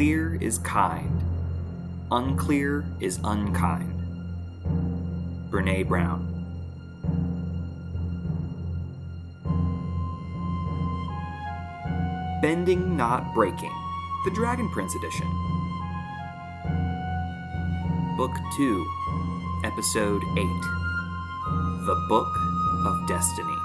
Clear is kind, unclear is unkind. Brene Brown. Bending Not Breaking, the Dragon Prince edition. Book 2, Episode 8 The Book of Destiny.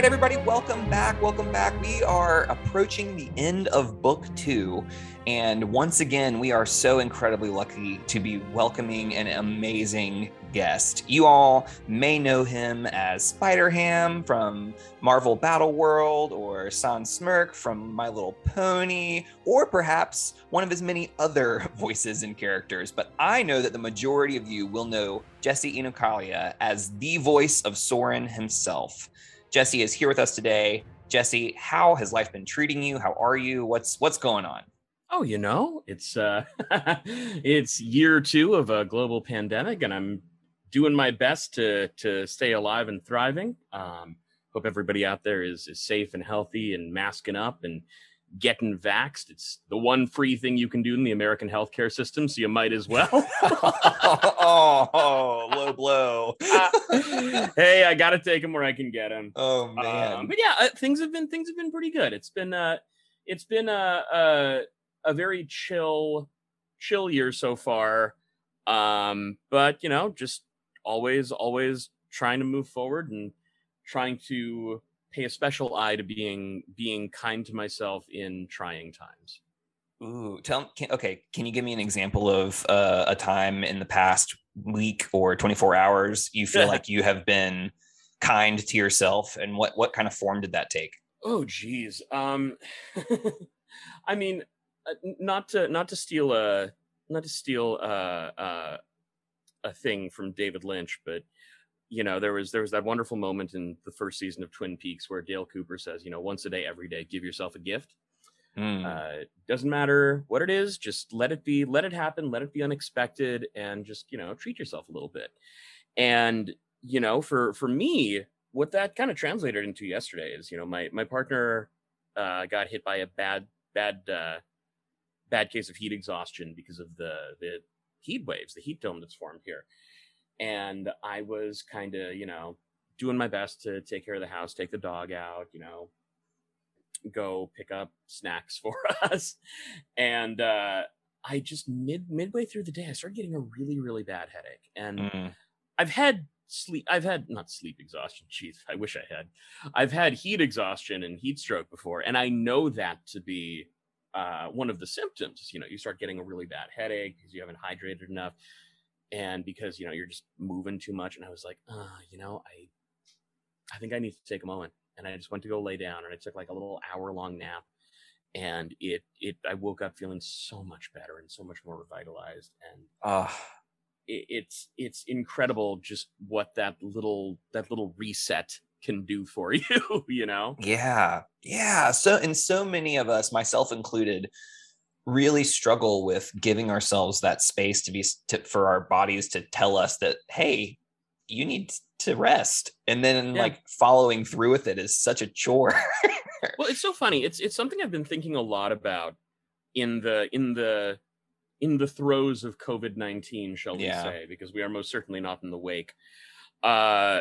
Right, everybody, welcome back. Welcome back. We are approaching the end of book two. And once again, we are so incredibly lucky to be welcoming an amazing guest. You all may know him as Spider Ham from Marvel Battle World, or San Smirk from My Little Pony, or perhaps one of his many other voices and characters. But I know that the majority of you will know Jesse Inocalla as the voice of Soren himself. Jesse is here with us today. Jesse, how has life been treating you? How are you? What's what's going on? Oh, you know, it's uh it's year 2 of a global pandemic and I'm doing my best to to stay alive and thriving. Um hope everybody out there is is safe and healthy and masking up and getting vaxxed. It's the one free thing you can do in the American healthcare system, so you might as well. oh, oh, low blow. hey, I got to take them where I can get them. Oh man. Um, but yeah, uh, things have been things have been pretty good. It's been uh it's been a a, a very chill chill year so far. Um but you know, just always always trying to move forward and trying to pay a special eye to being being kind to myself in trying times. Ooh, tell can, okay. Can you give me an example of uh, a time in the past week or 24 hours you feel like you have been kind to yourself, and what what kind of form did that take? Oh, geez. Um, I mean, uh, not to not to steal a not to steal uh, uh, a thing from David Lynch, but you know there was there was that wonderful moment in the first season of Twin Peaks where Dale Cooper says, you know, once a day, every day, give yourself a gift. Mm. Uh, doesn't matter what it is, just let it be, let it happen, let it be unexpected, and just you know treat yourself a little bit. And you know, for for me, what that kind of translated into yesterday is, you know, my my partner uh, got hit by a bad bad uh, bad case of heat exhaustion because of the the heat waves, the heat dome that's formed here and I was kind of, you know, doing my best to take care of the house, take the dog out, you know, go pick up snacks for us. And uh I just mid midway through the day I started getting a really really bad headache. And Mm. I've had sleep I've had not sleep exhaustion, jeez, I wish I had. I've had heat exhaustion and heat stroke before and I know that to be uh, one of the symptoms, you know, you start getting a really bad headache because you haven't hydrated enough and because you know you're just moving too much and i was like uh you know i i think i need to take a moment and i just went to go lay down and i took like a little hour long nap and it it i woke up feeling so much better and so much more revitalized and Ah, it, it's it's incredible just what that little that little reset can do for you you know? Yeah, yeah. So, and so many of us, myself included, really struggle with giving ourselves that space to be to, for our bodies to tell us that, hey, you need to rest, and then Yeah. like following through with it is such a chore. well it's so funny it's it's something i've been thinking a lot about in the in the in the throes of covid-19 shall we Yeah. say because we are most certainly not in the wake uh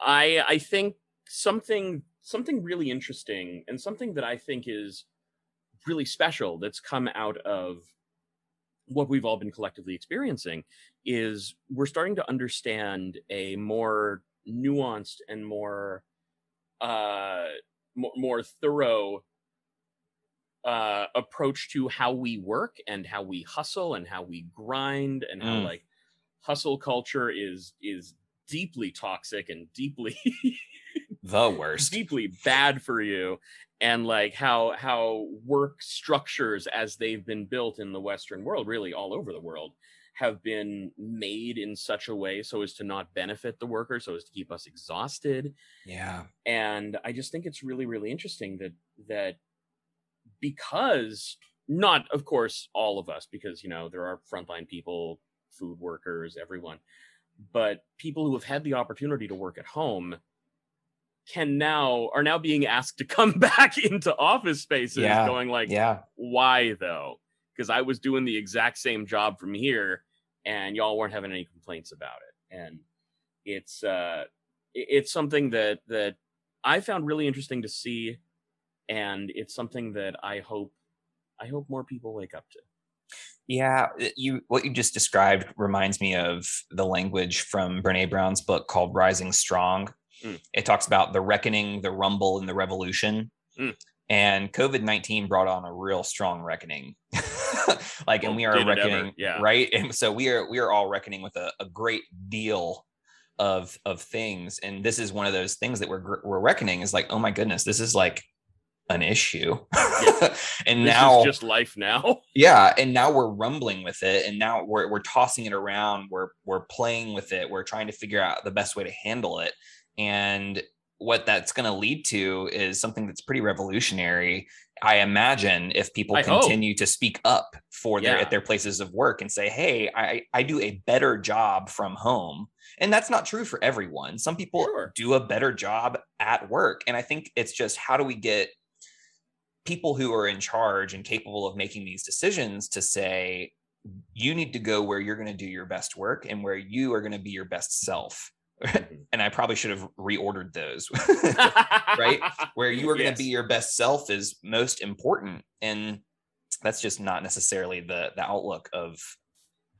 i i think something something really interesting and something that i think is really special that's come out of what we've all been collectively experiencing is we're starting to understand a more nuanced and more uh more, more thorough uh approach to how we work and how we hustle and how we grind and how Mm. like hustle culture is is deeply toxic and deeply the worst. deeply bad for you and like how how work structures as they've been built in the western world really all over the world have been made in such a way so as to not benefit the worker, so as to keep us exhausted. Yeah. And I just think it's really, really interesting that that because not of course all of us, because you know, there are frontline people, food workers, everyone, but people who have had the opportunity to work at home can now are now being asked to come back into office spaces Yeah. going like Yeah. why though because i was doing the exact same job from here and y'all weren't having any complaints about it and it's uh it's something that that i found really interesting to see and it's something that i hope i hope more people wake up to Yeah, you what you just described reminds me of the language from Brene Brown's book called Rising Strong. Mm. It talks about the reckoning, the rumble, and the revolution. Mm. And COVID nineteen brought on a real strong reckoning. like, and we are did it ever, reckoning, yeah. right? And so we are we are all reckoning with a, a great deal of of things. And this is one of those things that we're we're reckoning is like, oh my goodness, this is like an issue. and this now is just life now yeah and now we're rumbling with it and now we're, we're tossing it around we're we're playing with it we're trying to figure out the best way to handle it and what that's going to lead to is something that's pretty revolutionary i imagine if people I hope. continue to speak up for their Yeah. at their places of work and say hey i i do a better job from home and that's not true for everyone some people Sure. do a better job at work and i think it's just how do we get people who are in charge and capable of making these decisions to say you need to go where you're going to do your best work and where you are going to be your best self Mhm. and i probably should have reordered those right where you are going to Yes. be your best self is most important and that's just not necessarily the the outlook of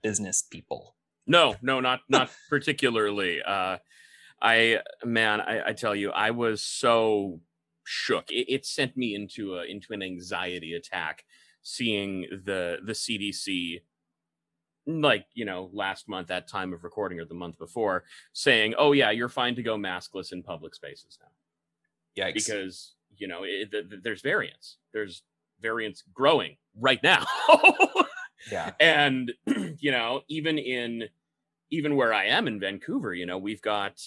business people No, no, not not particularly. Uh, I man, I, I tell you, I was so shook. It, it sent me into a into an anxiety attack seeing the the CDC like you know last month at time of recording or the month before saying oh yeah you're fine to go maskless in public spaces now. Yikes. Because you know it, th- th- there's variants. There's variants growing right now. Yeah. And you know even in even where i am in vancouver you know we've got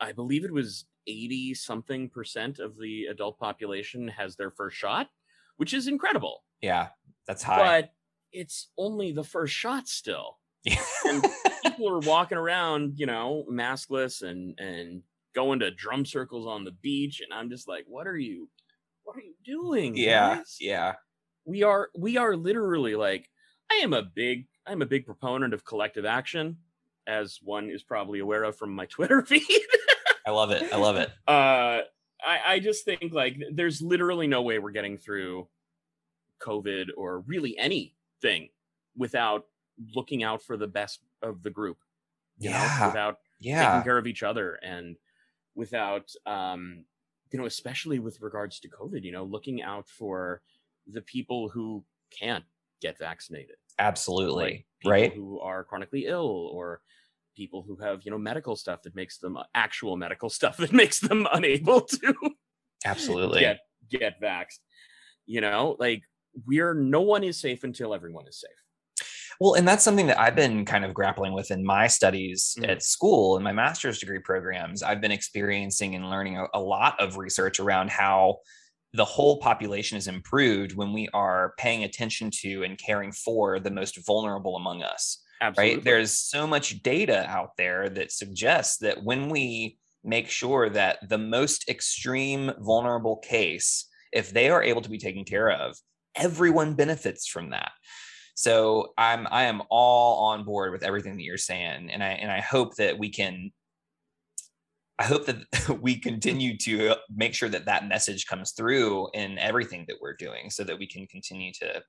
i believe it was 80 something percent of the adult population has their first shot which is incredible. Yeah that's high. But it's only the first shot still. And people are walking around you know maskless and and going to drum circles on the beach and i'm just like what are you what are you doing yeah guys? yeah. We are we are literally like i am a big i'm a big proponent of collective action as one is probably aware of from my twitter feed. I love it i love it. Uh i i just think like there's literally no way we're getting through covid or really anything without looking out for the best of the group you know, yeah. without yeah. taking care of each other and without um you know especially with regards to covid you know looking out for the people who can't get vaccinated. Absolutely. Like people right? who are chronically ill or people who have you know medical stuff that makes them actual medical stuff that makes them unable to absolutely. get get vaxxed you know? Like we're no one is safe until everyone is safe Well, and that's something that I've been kind of grappling with in my studies Mhm. at school in my master's degree programs. I've been experiencing and learning a, a lot of research around how the whole population is improved when we are paying attention to and caring for the most vulnerable among us. absolutely Right? There's so much data out there that suggests that when we make sure that the most extreme vulnerable case, if they are able to be taken care of, everyone benefits from that so i'm i am all on board with everything that you're saying and i and i hope that we can i hope that we continue to make sure that that message comes through in everything that we're doing so that we can continue to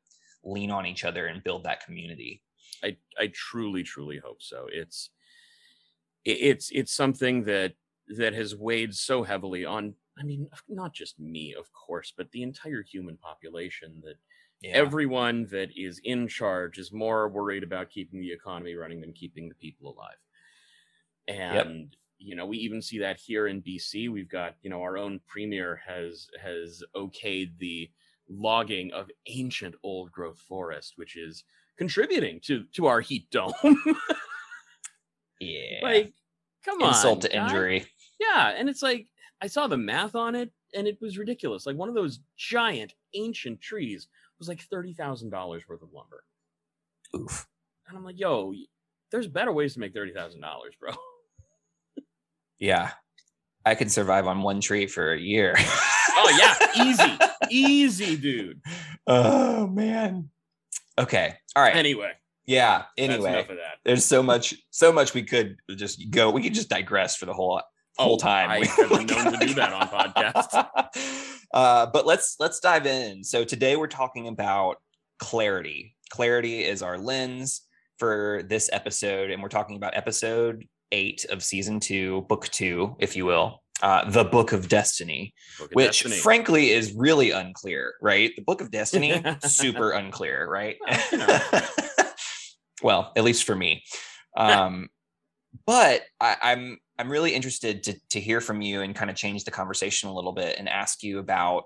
lean on each other and build that community I I truly truly hope so. It's it's it's something that that has weighed so heavily on I mean not just me of course, but the entire human population that yeah everyone that is in charge is more worried about keeping the economy running than keeping the people alive. And you know, we even see that here in BC. We've got, you know, our own premier has has okayed the logging of ancient old growth forest, which is contributing to to our heat dome. yeah. like, come on, Insult to guy. injury. Yeah, and it's like I saw the math on it, and it was ridiculous. Like one of those giant ancient trees was like thirty thousand dollars worth of lumber, Oof. and I'm like, yo, there's better ways to make thirty thousand dollars, bro. Yeah. I could survive on one tree for a year. Oh yeah, easy, easy, dude. oh man. Okay. All right. Anyway, yeah. Anyway, enough of that. there's so much, so much we could just go. We could just digress for the whole whole Oh, time. I have known to do that on podcasts. uh, but let's let's dive in. So today we're talking about clarity. Clarity is our lens for this episode, and we're talking about episode eight of season two, book two, if you will. Uh, the Book of Destiny, Book of which Destiny. frankly is really unclear, right? The Book of Destiny, super unclear, right? Well, well, at least for me. Um, but I, I'm I'm really interested to to hear from you and kind of change the conversation a little bit and ask you about.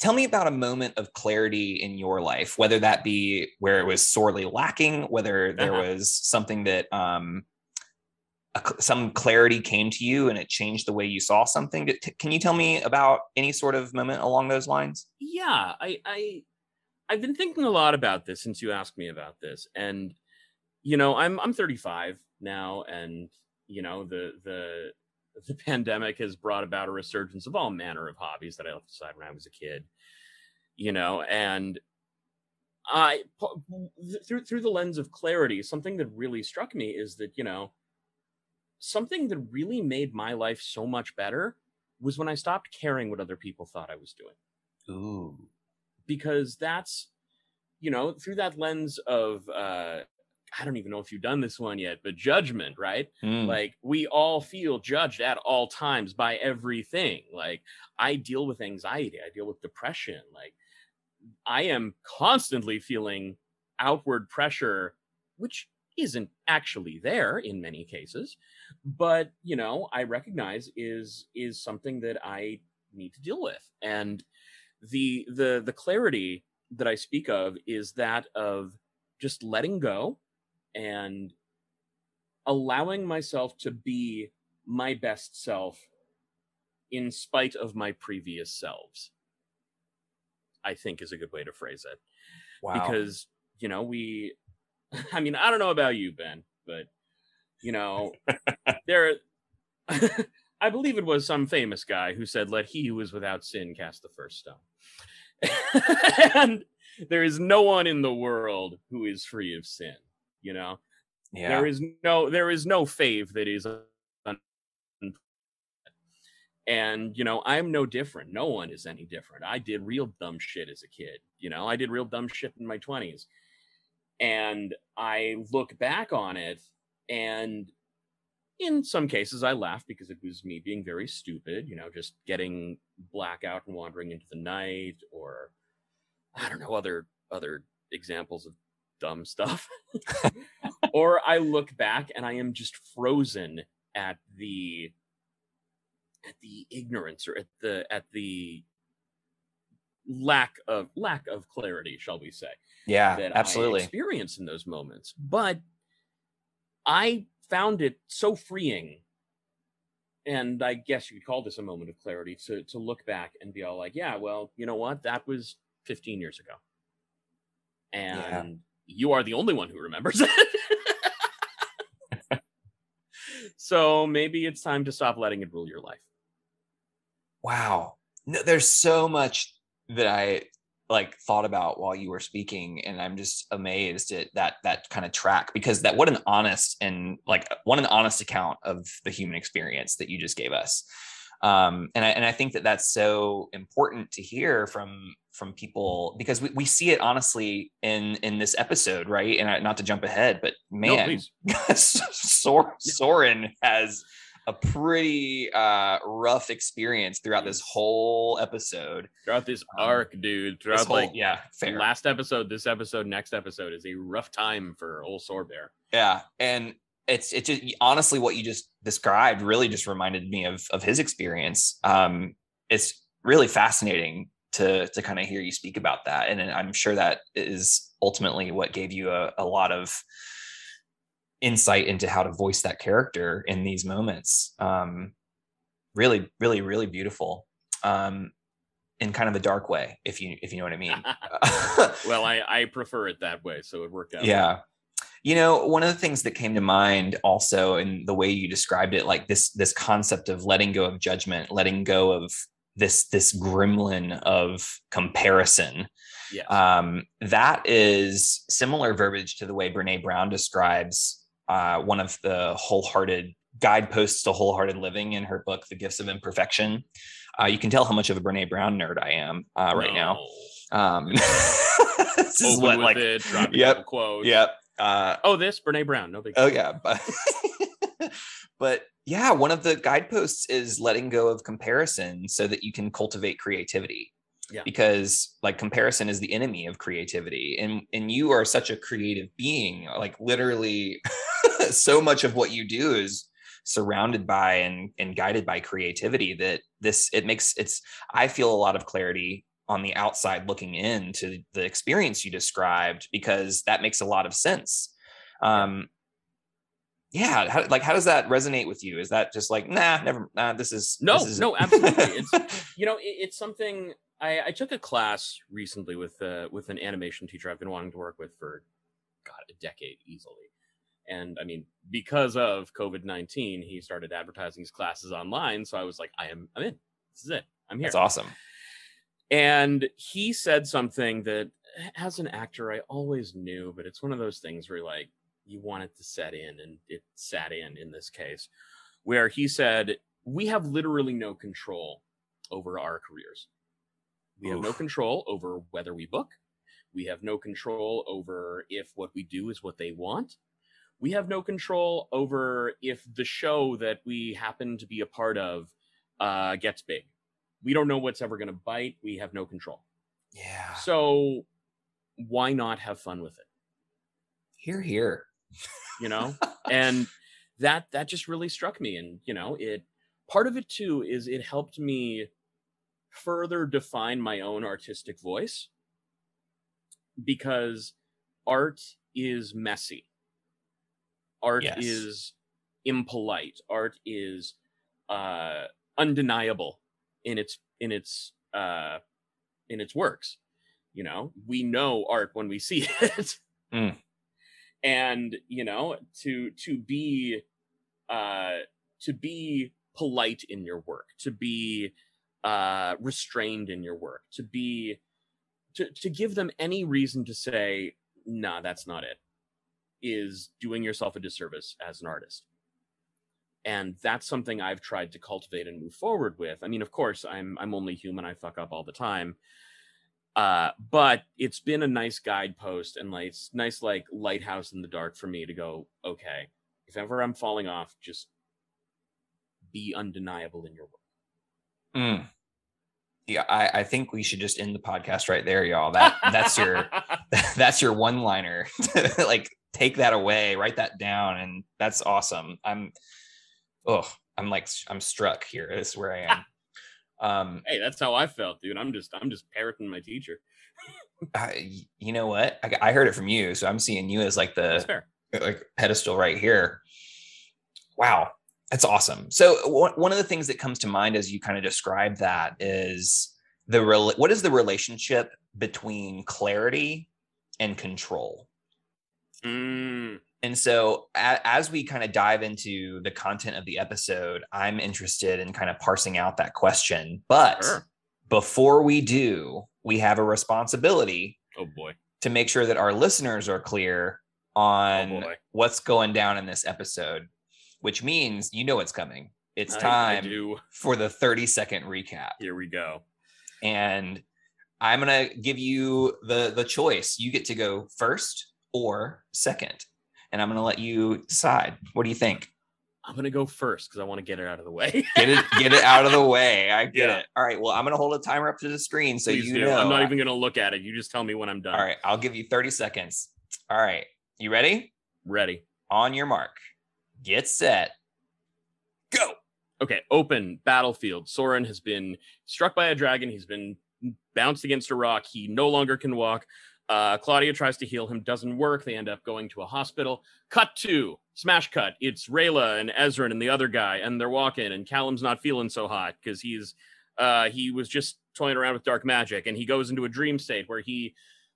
Tell me about a moment of clarity in your life, whether that be where it was sorely lacking, whether there Uh-huh. was something that um, a some clarity came to you and it changed the way you saw something. Can you tell me about any sort of moment along those lines? yeah i i i've been thinking a lot about this since you asked me about this and you know i'm i'm 35 now and you know the the the pandemic has brought about a resurgence of all manner of hobbies that i left aside when i was a kid you know and i through through the lens of clarity something that really struck me is that you know something that really made my life so much better was when i stopped caring what other people thought i was doing. Ooh, because that's you know through that lens of uh i don't even know if you've done this one yet but judgment right? Mm. like we all feel judged at all times by everything. Like i deal with anxiety i deal with depression. Like i am constantly feeling outward pressure which isn't actually there in many cases but you know i recognize is is something that i need to deal with. And the the the clarity that i speak of is that of just letting go and allowing myself to be my best self in spite of my previous selves i think is a good way to phrase it. Wow. because you know we i mean i don't know about you ben but you know there i believe it was some famous guy who said let he who is without sin cast the first stone. And there is no one in the world who is free of sin you know? Yeah. there is no there is no fave that is and you know i'm no different. No one is any different. I did real dumb shit as a kid you know? I did real dumb shit in my 20s and i look back on it and in some cases i laugh because it was me being very stupid you know just getting blackout and wandering into the night or i don't know other other examples of dumb stuff or I look back and I am just frozen at the at the ignorance or at the at the lack of lack of clarity, shall we say, yeah, that absolutely. I experience in those moments. But I found it so freeing, and I guess you could call this a moment of clarity to to look back and be all like, yeah, well, you know what, that was 15 years ago, and you are the only one who remembers it. so maybe it's time to stop letting it rule your life. wow no, there's so much that i like thought about while you were speaking and i'm just amazed at that that kind of track because that what an honest and like what an honest account of the human experience that you just gave us um and i and i think that that's so important to hear from from people because we, we see it honestly in in this episode right and I, not to jump ahead but man please. Sor- Soren has a pretty uh, rough experience throughout this whole episode. Throughout this Um, arc, dude, throughout whole, like yeah, fair. last episode, this episode, next episode is a rough time for old Sorbear. yeah, and it's it's just honestly what you just described really just reminded me of of his experience. Um, it's really fascinating to to kind of hear you speak about that, and I'm sure that is ultimately what gave you a, a lot of insight into how to voice that character in these moments. Um, really, really, really beautiful. Um, in kind of a dark way, if you if you know what I mean. well, I I prefer it that way, so it worked out. Yeah. You know, one of the things that came to mind also in the way you described it, like this this concept of letting go of judgment, letting go of this this gremlin of comparison. Yeah. Um, that is similar verbiage to the way Brene Brown describes uh, one of the wholehearted guideposts to wholehearted living in her book, The Gifts of Imperfection. Uh, you can tell how much of a Brene Brown nerd I am uh, right no. now. Um, this is what like it, yep, quote. Yep. Uh, oh, this Brene Brown, no big. Oh yeah, but but yeah, one of the guideposts is letting go of comparison so that you can cultivate creativity. Yeah. Because like comparison is the enemy of creativity, and and you are such a creative being. Like literally, so much of what you do is surrounded by and, and guided by creativity that this it makes it's i feel a lot of clarity on the outside looking in to the experience you described because that makes a lot of sense um yeah how, like how does that resonate with you is that just like nah never nah this is no this is no absolutely it's you know it, it's something I, I took a class recently with uh with an animation teacher i've been wanting to work with for god a decade easily and I mean, because of COVID 19, he started advertising his classes online. So I was like, I am, I'm in. This is it. I'm here. That's awesome. And he said something that as an actor, I always knew, but it's one of those things where like you want it to set in, and it sat in in this case, where he said, We have literally no control over our careers. We Oof. have no control over whether we book. We have no control over if what we do is what they want we have no control over if the show that we happen to be a part of uh, gets big. We don't know what's ever going to bite. We have no control. Yeah. So why not have fun with it? Here, here. You know, and that that just really struck me, and you know, it part of it too is it helped me further define my own artistic voice because art is messy art yes. is impolite art is uh undeniable in its in its uh in its works you know we know art when we see it mm. and you know to to be uh to be polite in your work to be uh restrained in your work to be to to give them any reason to say nah that's not it is doing yourself a disservice as an artist. And that's something I've tried to cultivate and move forward with. I mean, of course, I'm I'm only human. I fuck up all the time. Uh, but it's been a nice guidepost and like it's nice like lighthouse in the dark for me to go, okay, if ever I'm falling off, just be undeniable in your work. Mm. Yeah, I, I think we should just end the podcast right there, y'all. That that's your that's your one liner. like take that away, write that down, and that's awesome. I'm, oh, I'm like I'm struck here. This is where I am. Um, hey, that's how I felt, dude. I'm just I'm just parroting my teacher. you know what? I, I, heard it from you, so I'm seeing you as like the like pedestal right here. Wow, that's awesome. So one of the things that comes to mind as you kind of describe that is the what is the relationship between clarity and control? Mm. And so, as we kind of dive into the content of the episode, I'm interested in kind of parsing out that question. But sure. before we do, we have a responsibility. Oh boy. To make sure that our listeners are clear oh, on oh what's going down in this episode, which means you know what's coming. It's time I, I for the 30 second recap. Here we go. And I'm going to give you the the choice. You get to go first or second? And I'm going to let you decide. What do you think? I'm going to go first because I want to get it out of the way. get it, get it out of the way. I get yeah. it. All right. Well, I'm going to hold a timer up to the screen so Please you do. know. I'm not even going to look at it. You just tell me when I'm done. All right. I'll give you 30 seconds. All right. You ready? Ready. On your mark. Get set. Go. Okay. Open battlefield. Soren has been struck by a dragon. He's been bounced against a rock. He no longer can walk. Uh, Claudia tries to heal him, doesn't work. They end up going to a hospital. Cut to smash cut. It's Rayla and Ezran and the other guy, and they're walking, and Callum's not feeling so hot because he's uh, he was just toying around with dark magic, and he goes into a dream state where he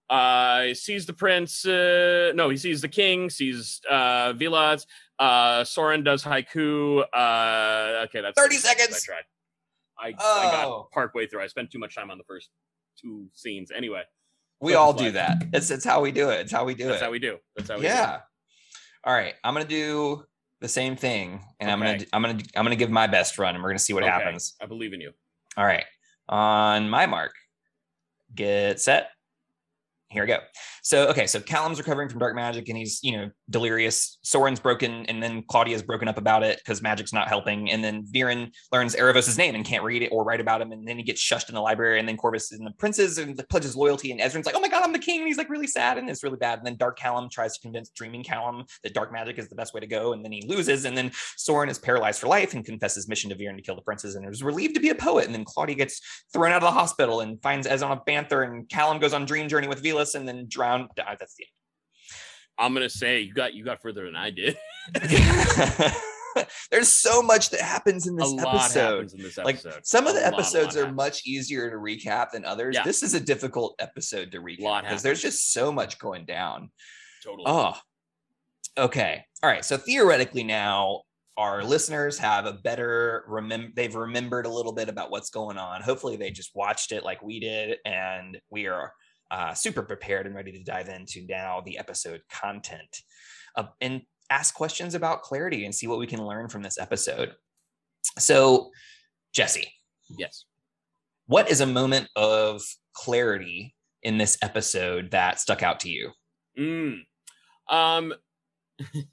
uh, sees the prince. Uh, no, he sees the king, sees uh, Vilas. Uh, Soren does haiku. Uh, okay, that's 30 seconds. I tried. I, I Oh. got partway through. I spent too much time on the first two scenes. Anyway, We all do that. It's it's how we do it. It's how we do that's it. That's how we do. That's how we do. yeah. All right. I'm gonna do the same thing, and I'm gonna I'm gonna I'm gonna give my best run, and we're gonna see what Okay, happens. I believe in you. All right. On my mark, get set. Here we go. So, okay, so Callum's recovering from dark magic and he's, you know, delirious. Soren's broken, and then Claudia's broken up about it because magic's not helping. And then Viren learns Aaravos' name and can't read it or write about him. And then he gets shushed in the library. And then Corvus and the princes and pledges loyalty. And Ezran's like, oh my God, I'm the king. And he's like really sad and it's really bad. And then Dark Callum tries to convince Dreaming Callum that dark magic is the best way to go. And then he loses. And then Soren is paralyzed for life and confesses mission to Viren to kill the princes and is relieved to be a poet. And then Claudia gets thrown out of the hospital and finds Ez on a panther. And Callum goes on dream journey with Velas and then drown That's the end. I'm gonna say you got you got further than I did. There's so much that happens in a this lot episode. happens in this Like episode. some of A the lot, a lot episodes are much easier to recap than others. Yeah. This is a difficult episode to recap because there's just so much going down. totally. Oh, okay. All right. So theoretically, now our listeners have a better remember. They've remembered a little bit about what's going on. Hopefully, they just watched it like we did, and we are uh, super prepared and ready to dive into now the episode content uh, and ask questions about clarity and see what we can learn from this episode. So, Jesse, Yes. what is a moment of clarity in this episode that stuck out to you? Mm. Um, it,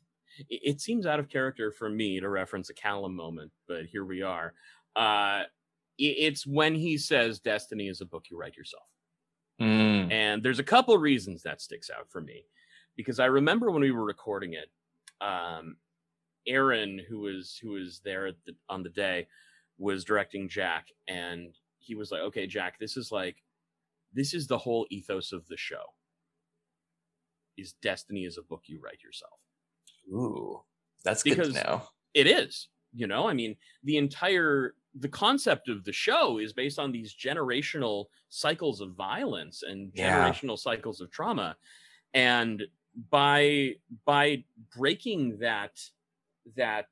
it seems out of character for me to reference a Callum moment, but here we are. Uh, it's when he says, "Destiny is a book you write yourself." Mm. And there's a couple reasons that sticks out for me because I remember when we were recording it, um, Aaron, who was who was there at the, on the day, was directing Jack, and he was like, "Okay, Jack, this is like, this is the whole ethos of the show. Is Destiny is a book you write yourself? Ooh, that's Because- good to know. It is. You know, I mean, the entire the concept of the show is based on these generational cycles of violence and Yeah. generational cycles of trauma and by by breaking that that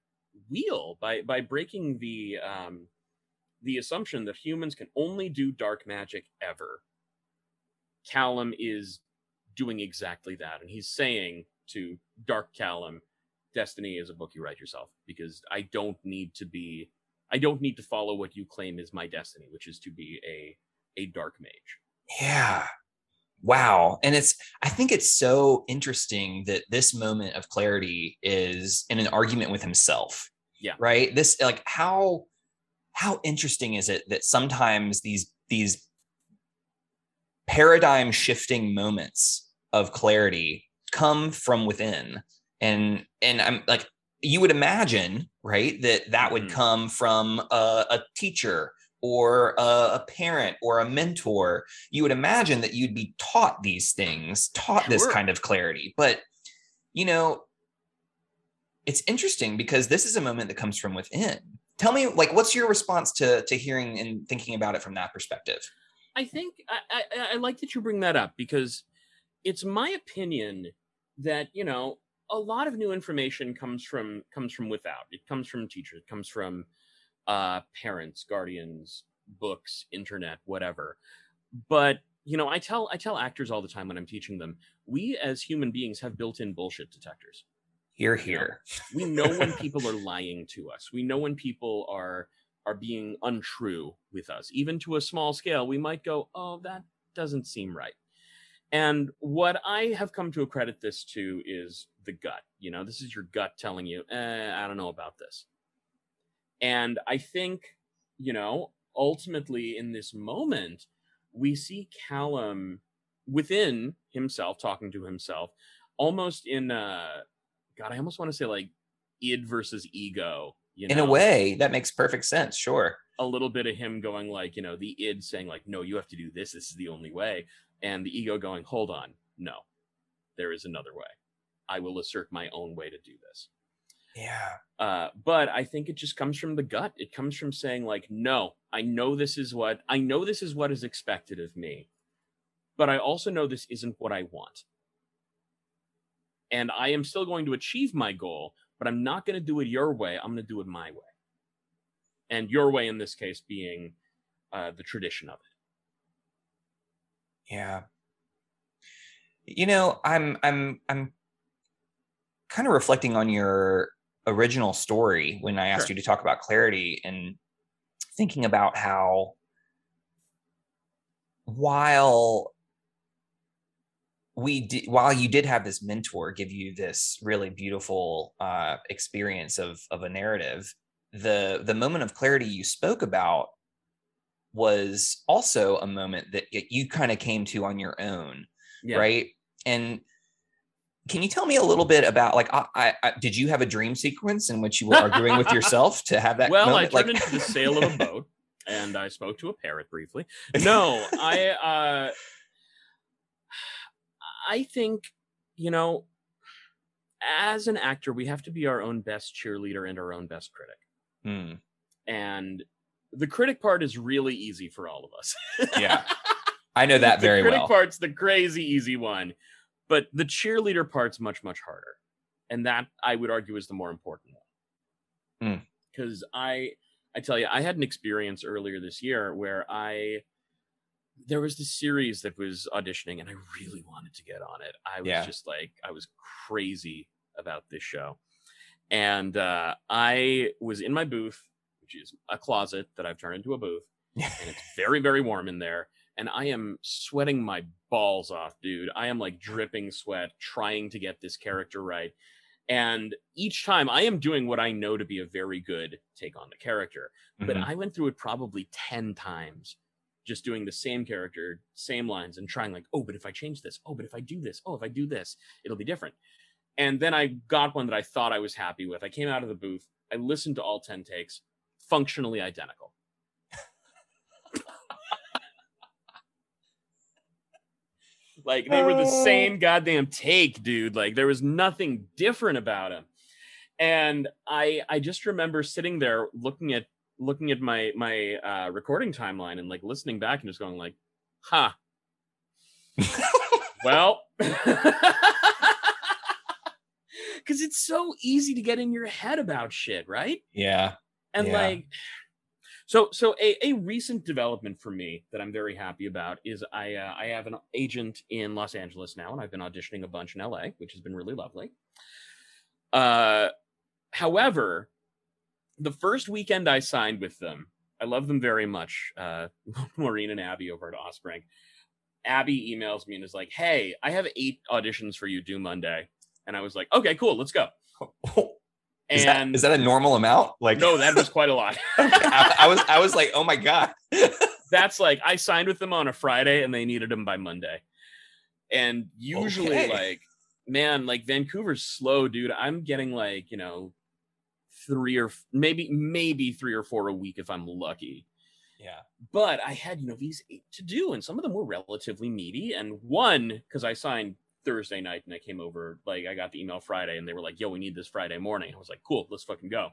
wheel by by breaking the um the assumption that humans can only do dark magic ever callum is doing exactly that and he's saying to dark callum destiny is a book you write yourself because i don't need to be i don't need to follow what you claim is my destiny which is to be a a dark mage Yeah. Wow. And it's, I think it's so interesting that this moment of clarity is in an argument with himself. Yeah. Right. This, like, how, how interesting is it that sometimes these, these paradigm shifting moments of clarity come from within and and i'm like you would imagine right that that would Mhm. come from a, a teacher or a, a parent or a mentor. You would imagine that you'd be taught these things taught this kind of clarity. But you know it's interesting because this is a moment that comes from within. Tell me like what's your response to to hearing and thinking about it from that perspective? I think I, I, I like that you bring that up because it's my opinion that you know a lot of new information comes from comes from without. It comes from teachers. It comes from uh, parents, guardians, books, internet, whatever. But you know, I tell I tell actors all the time when I'm teaching them, we as human beings have built-in bullshit detectors. here here We know when people are lying to us. We know when people are are being untrue with us. Even to a small scale, we might go, "Oh, that doesn't seem right." And what I have come to accredit this to is the gut. You know, this is your gut telling you, eh, "I don't know about this." And I think, you know, ultimately in this moment, we see Callum within himself talking to himself, almost in uh God, I almost want to say like id versus ego. You know? in a way that makes perfect sense sure a little bit of him going like, you know, the id saying like, no, you have to do this. This is the only way. and the ego going, hold on, no, there is another way. I will assert my own way to do this. Yeah. Uh, but I think it just comes from the gut. It comes from saying, like, no, I know this is what I know this is what is expected of me, but I also know this isn't what I want. And I am still going to achieve my goal, but I'm not going to do it your way. I'm going to do it my way. And your way in this case being uh, the tradition of it. Yeah. You know, I'm I'm I'm kind of reflecting on your original story when I asked Sure. you to talk about clarity and thinking about how while we did while you did have this mentor give you this really beautiful uh experience of of a narrative the the moment of clarity you spoke about was also a moment that you kind of came to on your own Yeah. right and can you tell me a little bit about like I, I, I did you have a dream sequence in which you were arguing with yourself to have that well, moment? I turned into the sail of a boat, and I spoke to a parrot briefly. No, I uh, I think you know, as an actor, we have to be our own best cheerleader and our own best critic, Hmm, and the critic part is really easy for all of us. yeah i know that the very critic well part's the crazy easy one, but the cheerleader part's much much harder, and that I would argue is the more important one. Hmm. Because I, I tell you, I had an experience earlier this year where I, there was this series that was auditioning, and I really wanted to get on it. I was Yeah. just like, I was crazy about this show, and uh, I was in my booth, which is a closet that I've turned into a booth and it's very very warm in there and i am sweating my balls off dude. I am like dripping sweat trying to get this character right. And each time i am doing what i know to be a very good take on the character but Mhm. i went through it probably 10 times just doing the same character same lines and trying like oh but if i change this oh but if i do this oh if i do this it'll be different. And then i got one that i thought i was happy with. I came out of the booth. I listened to all 10 takes. Functionally identical Like they were the Oh. same goddamn take, dude. Like there was nothing different about him. And I I just remember sitting there looking at looking at my my uh recording timeline and like listening back and just going like, huh. well, cuz it's so easy to get in your head about shit, right? yeah and Yeah. like so so a, a recent development for me that i'm very happy about is i uh, i have an agent in los angeles now and i've been auditioning a bunch in la which has been really lovely. Uh however the first weekend i signed with them i love them very much uh maureen and abby over at offspring. Abby emails me and is like hey i have eight auditions for you due monday. And i was like okay cool let's go. Is, and that, is that a normal amount like no that was quite a lot I, I was i was like oh my god that's like I signed with them on a Friday and they needed them by Monday. And usually Okay. like man, like Vancouver's slow, dude. I'm getting like, you know, three or maybe maybe 3 or 4 a week if I'm lucky. yeah But I had, you know, these eight to do and some of them were relatively meaty and one cuz I signed Thursday night and I came over like I got the email Friday and they were like, "Yo, we need this Friday morning." I was like, "Cool, let's fucking go."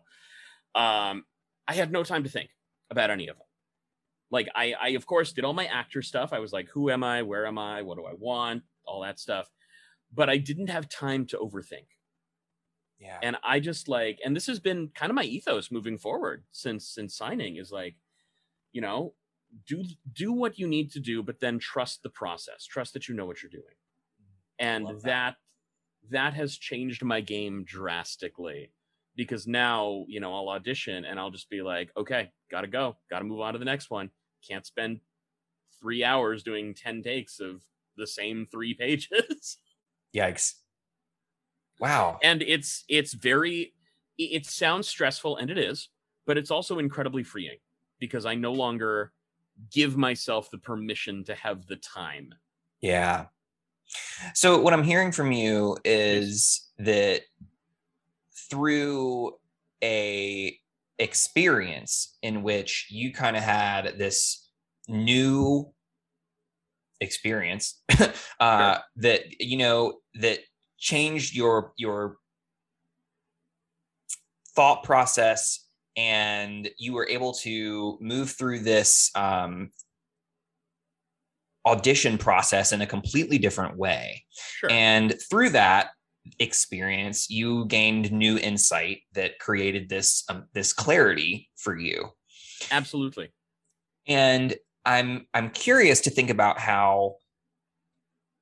Um I had no time to think about any of them. Like I, I of course did all my actor stuff. I was like who am i? Where am i? What do i want? All that stuff. But i didn't have time to overthink. Yeah. And i just like and this has been kind of my ethos moving forward since since signing is like you know do do what you need to do but then trust the process. Trust that you know what you're doing and that. that. that has changed my game drastically because now you know i'll audition and i'll just be like okay gotta go gotta move on to the next one can't spend three hours doing 10 takes of the same three pages yikes wow and it's it's very it sounds stressful and it is but it's also incredibly freeing because i no longer give myself the permission to have the time Yeah. So what I'm hearing from you is that through a experience in which you kind of had this new experience uh, sure. that you know that changed your your thought process and you were able to move through this um, audition process in a completely different way. Sure. And through that experience, you gained new insight that created this um, this clarity for you. Absolutely. And I'm I'm curious to think about how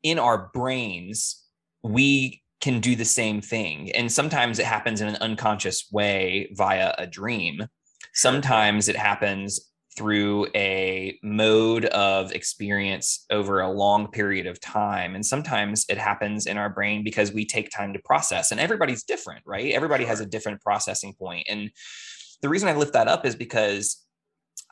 in our brains we can do the same thing. And sometimes it happens in an unconscious way via a dream. Sometimes it happens through a mode of experience over a long period of time. And sometimes it happens in our brain because we take time to process. And everybody's different, right? Everybody has a different processing point. And the reason I lift that up is because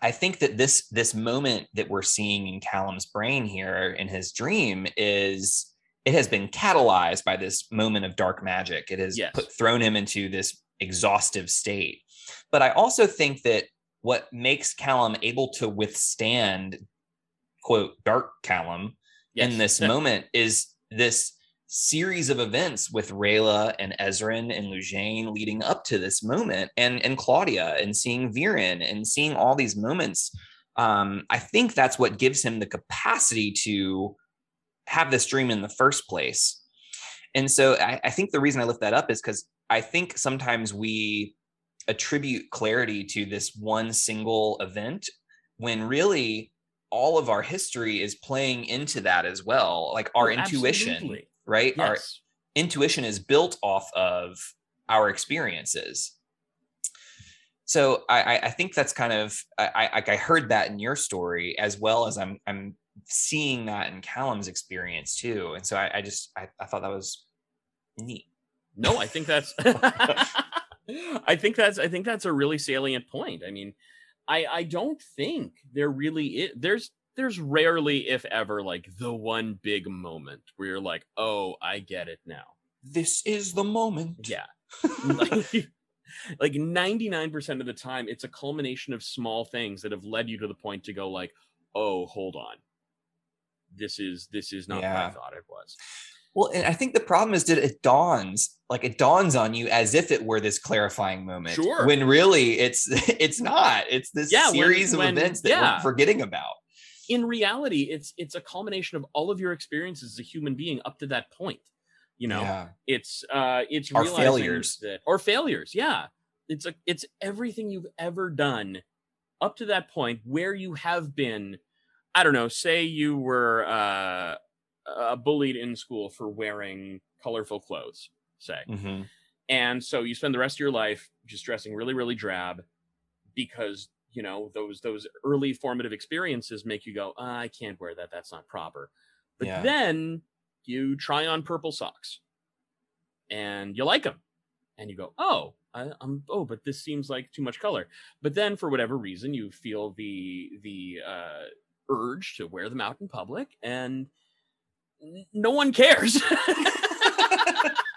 I think that this this moment that we're seeing in Callum's brain here in his dream is it has been catalyzed by this moment of dark magic. It has yes. put, thrown him into this exhaustive state. But I also think that what makes Callum able to withstand quote dark Callum yes. in this moment is this series of events with Rayla and Ezran and Lujanne leading up to this moment and and Claudia and seeing Viren and seeing all these moments um, I think that's what gives him the capacity to have this dream in the first place. And so I, I think the reason I lift that up is because I think sometimes we attribute clarity to this one single event when really all of our history is playing into that as well like our oh, intuition absolutely. right yes. our intuition is built off of our experiences so I, I think that's kind of I, I, I heard that in your story as well as I'm I'm seeing that in Callum's experience too, and so I, I just I, I thought that was neat. No, I think that's I think that's I think that's a really salient point. I mean, I I don't think there really is there's there's rarely if ever like the one big moment where you're like, "Oh, I get it now." This is the moment. Yeah. like, like 99% of the time it's a culmination of small things that have led you to the point to go like, "Oh, hold on. This is this is not yeah. what I thought it was." Well, and I think the problem is that it dawns like it dawns on you as if it were this clarifying moment. Sure. When really it's it's not. It's this yeah, series when, of when, events that yeah. we're forgetting about. In reality, it's it's a culmination of all of your experiences as a human being up to that point. You know, yeah. it's uh it's our failures that or failures. Yeah. It's a it's everything you've ever done up to that point where you have been I don't know, say you were uh uh, bullied in school for wearing colorful clothes, say. Mm-hmm. And so you spend the rest of your life just dressing really, really drab because you know those those early formative experiences make you go, oh, I can't wear that. That's not proper. But yeah. then you try on purple socks, and you like them, and you go, oh, I, am oh, but this seems like too much color. But then for whatever reason, you feel the the uh, urge to wear them out in public, and no one cares.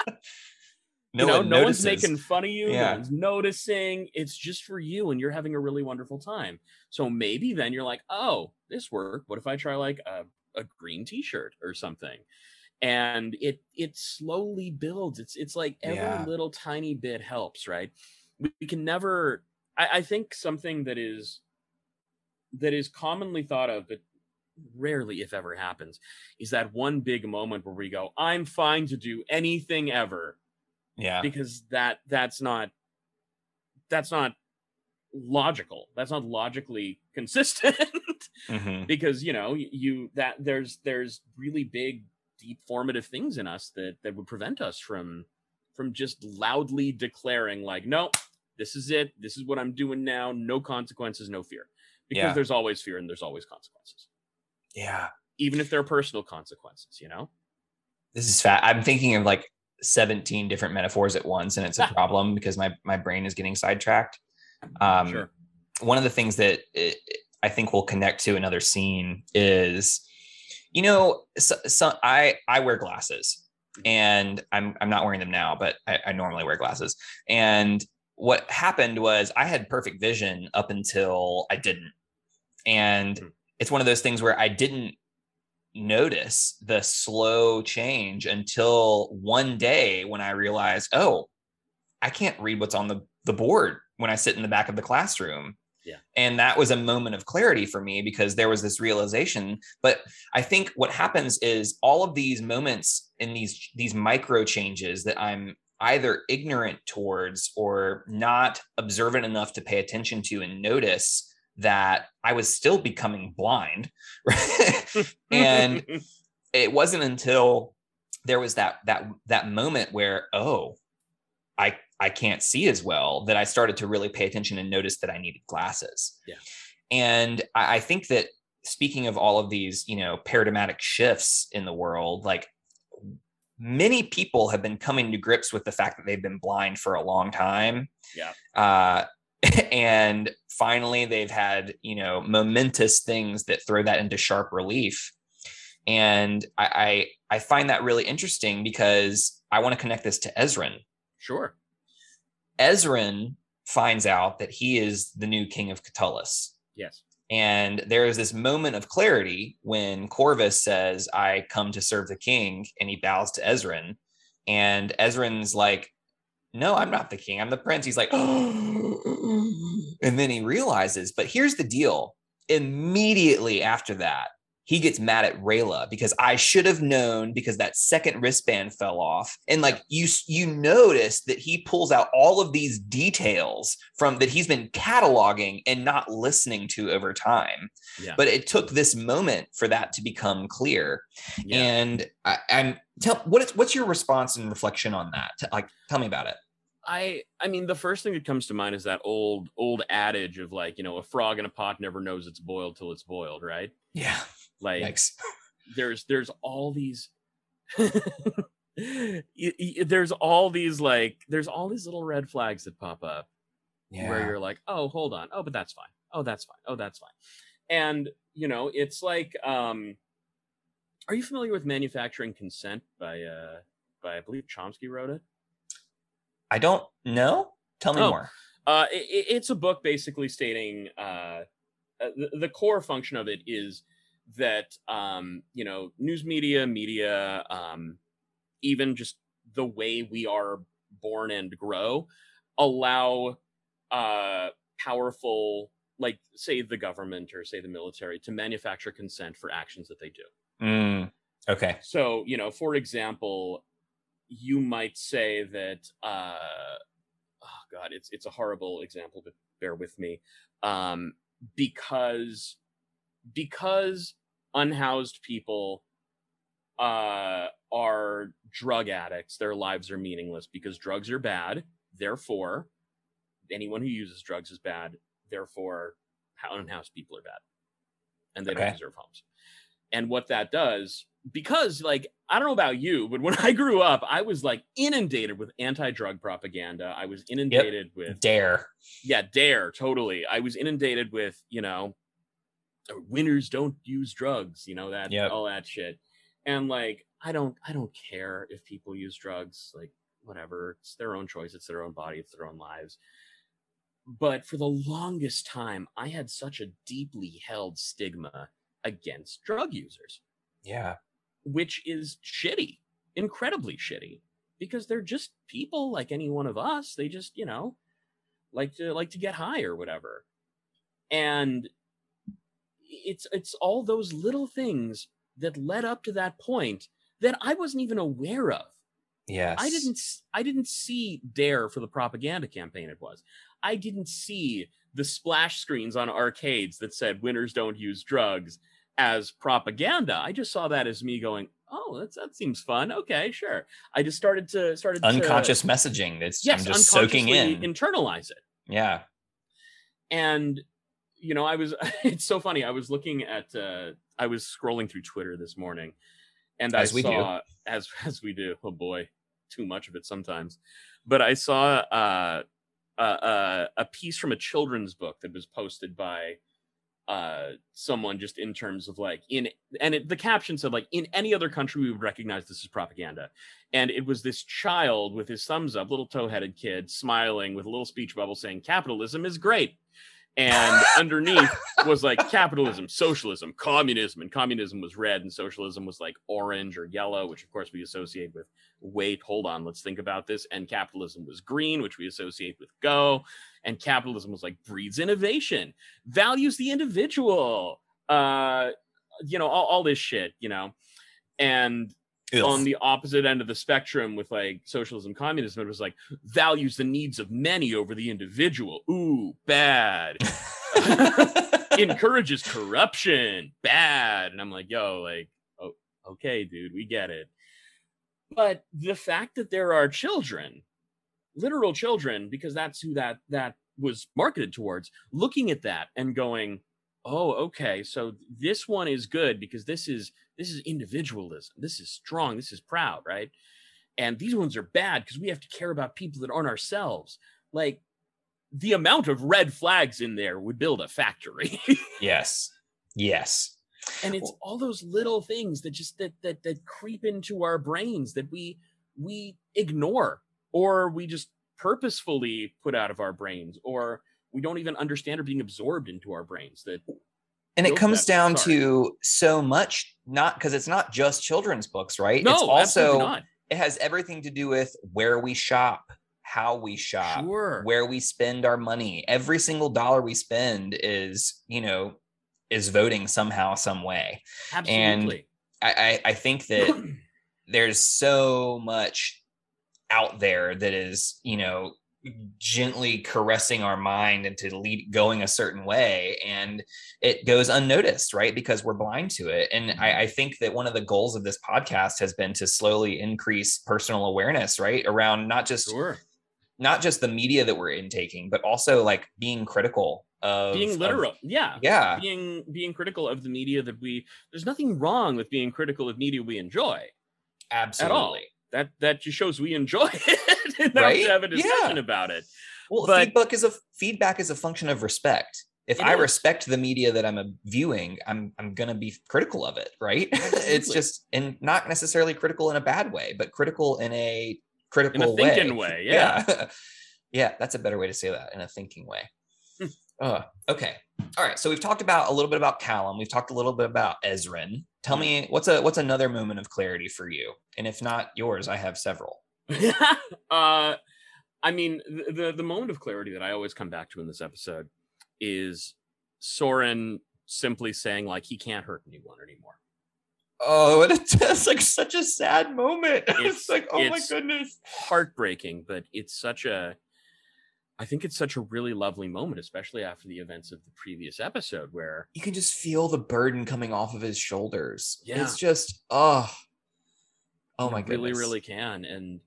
no you know, one no one's making fun of you. Yeah. No one's noticing. It's just for you, and you're having a really wonderful time. So maybe then you're like, oh, this worked. What if I try like a, a green T-shirt or something? And it it slowly builds. It's it's like every yeah. little tiny bit helps, right? We, we can never. I, I think something that is that is commonly thought of, but rarely if ever happens is that one big moment where we go i'm fine to do anything ever yeah. because that that's not that's not logical. That's not logically consistent mm-hmm. because you know you that there's there's really big deep formative things in us that that would prevent us from from just loudly declaring like no this is it. This is what i'm doing now. No consequences no fear. Because yeah. there's always fear and there's always consequences yeah. Even if there are personal consequences, you know? This is fat. I'm thinking of like 17 different metaphors at once, and it's a problem because my my brain is getting sidetracked. Um, sure. One of the things that it, I think will connect to another scene is, you know, so, so I I wear glasses, mm-hmm. and I'm I'm not wearing them now, but I, I normally wear glasses. And what happened was I had perfect vision up until I didn't, and mm-hmm it's one of those things where I didn't notice the slow change until one day when I realized, oh, I can't read what's on the, the board when I sit in the back of the classroom. Yeah. And that was a moment of clarity for me because there was this realization. But I think what happens is all of these moments in these these micro changes that I'm either ignorant towards or not observant enough to pay attention to and notice that I was still becoming blind. and it wasn't until there was that that that moment where oh I I can't see as well that I started to really pay attention and notice that I needed glasses. Yeah. And I, I think that speaking of all of these, you know, paradigmatic shifts in the world, like many people have been coming to grips with the fact that they've been blind for a long time. Yeah. Uh, and finally they've had, you know, momentous things that throw that into sharp relief. And I, I, I find that really interesting because I want to connect this to Ezran. Sure. Ezran finds out that he is the new king of Katolis. Yes. And there is this moment of clarity when Corvus says, I come to serve the king, and he bows to Ezran. And Ezran's like, No, I'm not the king. I'm the prince. He's like, oh. and then he realizes, but here's the deal. Immediately after that, he gets mad at Rayla because I should have known because that second wristband fell off. And like you you notice that he pulls out all of these details from that he's been cataloging and not listening to over time. Yeah. But it took this moment for that to become clear. Yeah. And I, I'm tell what is what's your response and reflection on that? Like tell me about it. I I mean the first thing that comes to mind is that old old adage of like, you know, a frog in a pot never knows it's boiled till it's boiled, right? Yeah. Like Thanks. there's there's all these there's all these like there's all these little red flags that pop up where you're like, "Oh, hold on. Oh, but that's fine. Oh, that's fine. Oh, that's fine." And, you know, it's like um are you familiar with manufacturing consent by uh by I believe Chomsky wrote it? I don't know. Tell me Oh. more. Uh, i i- it's a book basically stating uh, uh, the, the core function of it is that um, you know news media, media, um, even just the way we are born and grow, allow uh, powerful, like say the government or say the military, to manufacture consent for actions that they do. Mm, okay. So, you know, for example, you might say that uh oh god, it's it's a horrible example, but bear with me. Um because because unhoused people uh are drug addicts, their lives are meaningless because drugs are bad. Therefore, anyone who uses drugs is bad. Therefore, unhoused people are bad. And they Okay. don't deserve homes. And what that does, because like I don't know about you, but when I grew up, I was like inundated with anti-drug propaganda. I was inundated with Dare. yeah, dare totally. I was inundated with you know, winners don't use drugs. You know that Yep. all that shit. And like I don't I don't care if people use drugs. Like whatever, it's their own choice. It's their own body. It's their own lives. But for the longest time, I had such a deeply held stigma against drug users Yeah. which is shitty, incredibly shitty, because they're just people like any one of us. They just, you know, like to like to get high or whatever. And it's it's all those little things that led up to that point that I wasn't even aware of. Yes. I didn't I didn't see Dare for the propaganda campaign it was. I didn't see the splash screens on arcades that said winners don't use drugs as propaganda. I just saw that as me going, "Oh, that's that seems fun. Okay, sure." I just started to started to- unconscious messaging. It's yes, I'm just soaking in. internalize it. yeah. And you know, I was it's so funny. I was looking at uh I was scrolling through Twitter this morning and As I we do. saw as as we do. Oh boy, too much of it sometimes. But I saw uh uh, a piece from a children's book that was posted by uh someone just in terms of like in and it, the caption said like in any other country we would recognize this as propaganda. And it was this child with his thumbs up little toe-headed kid smiling with a little speech bubble saying capitalism is great and underneath was like capitalism, socialism, communism, and communism was red, and socialism was like orange or yellow, which of course we associate with wait, hold on, let's think about this. And capitalism was green, which we associate with go, and capitalism was like breeds innovation, values the individual, uh, you know, all, all this shit, you know, and On the opposite end of the spectrum with like socialism communism it was like values the needs of many over the individual. Ooh bad. Encourages corruption. Bad. And i'm like yo like oh, okay dude we get it. But the fact that there are children literal children because that's who that that was marketed towards looking at that and going oh okay so this one is good because this is this is individualism this is strong this is proud right and these ones are bad because we have to care about people that aren't ourselves like the amount of red flags in there would build a factory yes. Yes. and it's all those little things that just that that that creep into our brains that we we ignore or we just purposefully put out of our brains or we don't even understand are being absorbed into our brains that And it comes that- down sorry. to so much, not because it's not just children's books, right? no it's also not it has everything to do with where we shop, how we shop, sure where we spend our money. Every single dollar we spend is, you know, is voting somehow, some way. absolutely I, I, I think that there's so much out there that is, you know, gently caressing our mind into lead going a certain way and it goes unnoticed right? Because we're blind to it. And I, mm-hmm. I think that one of the goals of this podcast has been to slowly increase personal awareness right? Around not just sure. not just the media that we're intaking but also like being critical of being of- literal. Yeah. Yeah. Being being critical of the media that we there's nothing wrong with being critical of media we enjoy. Absolutely. That that just shows we enjoy it enough Right? have a Yeah. discussion about it Well, But- feedback is a feedback is a function of respect. If I is. respect the media that I'm viewing, I'm I'm gonna be critical of it, right? it's just and not necessarily critical in a bad way, but critical in a critical in a way. thinking way yeah, yeah, Yeah, that's a better way to say that in a thinking way. Uh, okay, all right. So we've talked about a little bit about Callum. We've talked a little bit about Ezran. Tell Hmm. me what's a what's another moment of clarity for you, and if not yours, I have several. uh i mean the, the the moment of clarity that i always come back to in this episode is soren simply saying like he can't hurt anyone anymore Oh, and it's like such a sad moment. It's, It's- like, oh my goodness. heartbreaking but it's such a i think it's such a really lovely moment especially after the events of the previous episode where You can just feel the burden coming off of his shoulders. Yeah. It's just, oh, oh you my goodness, really really can and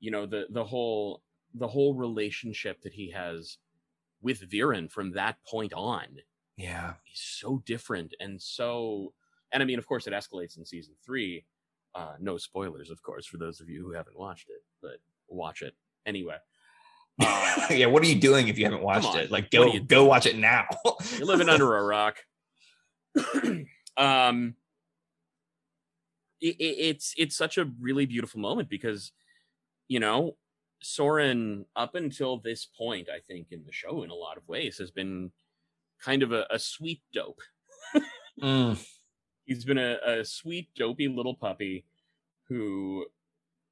you know the the whole the whole relationship that he has with Viren from that point on Yeah. is so different and so and I mean of course it escalates in season 3 uh no spoilers of course for those of you who haven't watched it but watch it anyway Uh, yeah. What are you doing if you haven't watched it? Like, go go watch it now. you're living under a rock um it, it, it's it's such a really beautiful moment because you know soren up until this point i think in the show in a lot of ways has been kind of a, a sweet dope Mm, he's been a, a sweet dopey little puppy who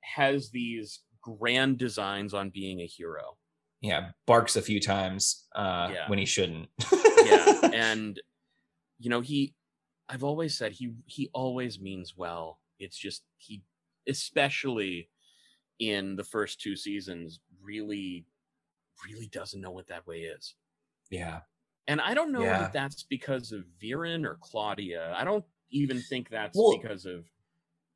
has these grand designs on being a hero yeah. Barks a few times uh, Yeah. when he shouldn't. yeah and you know he i've always said he he always means well it's just he especially in the first two seasons really really doesn't know what that way is yeah. and i don't know Yeah. that that's because of viren or claudia i don't even think that's Well- because of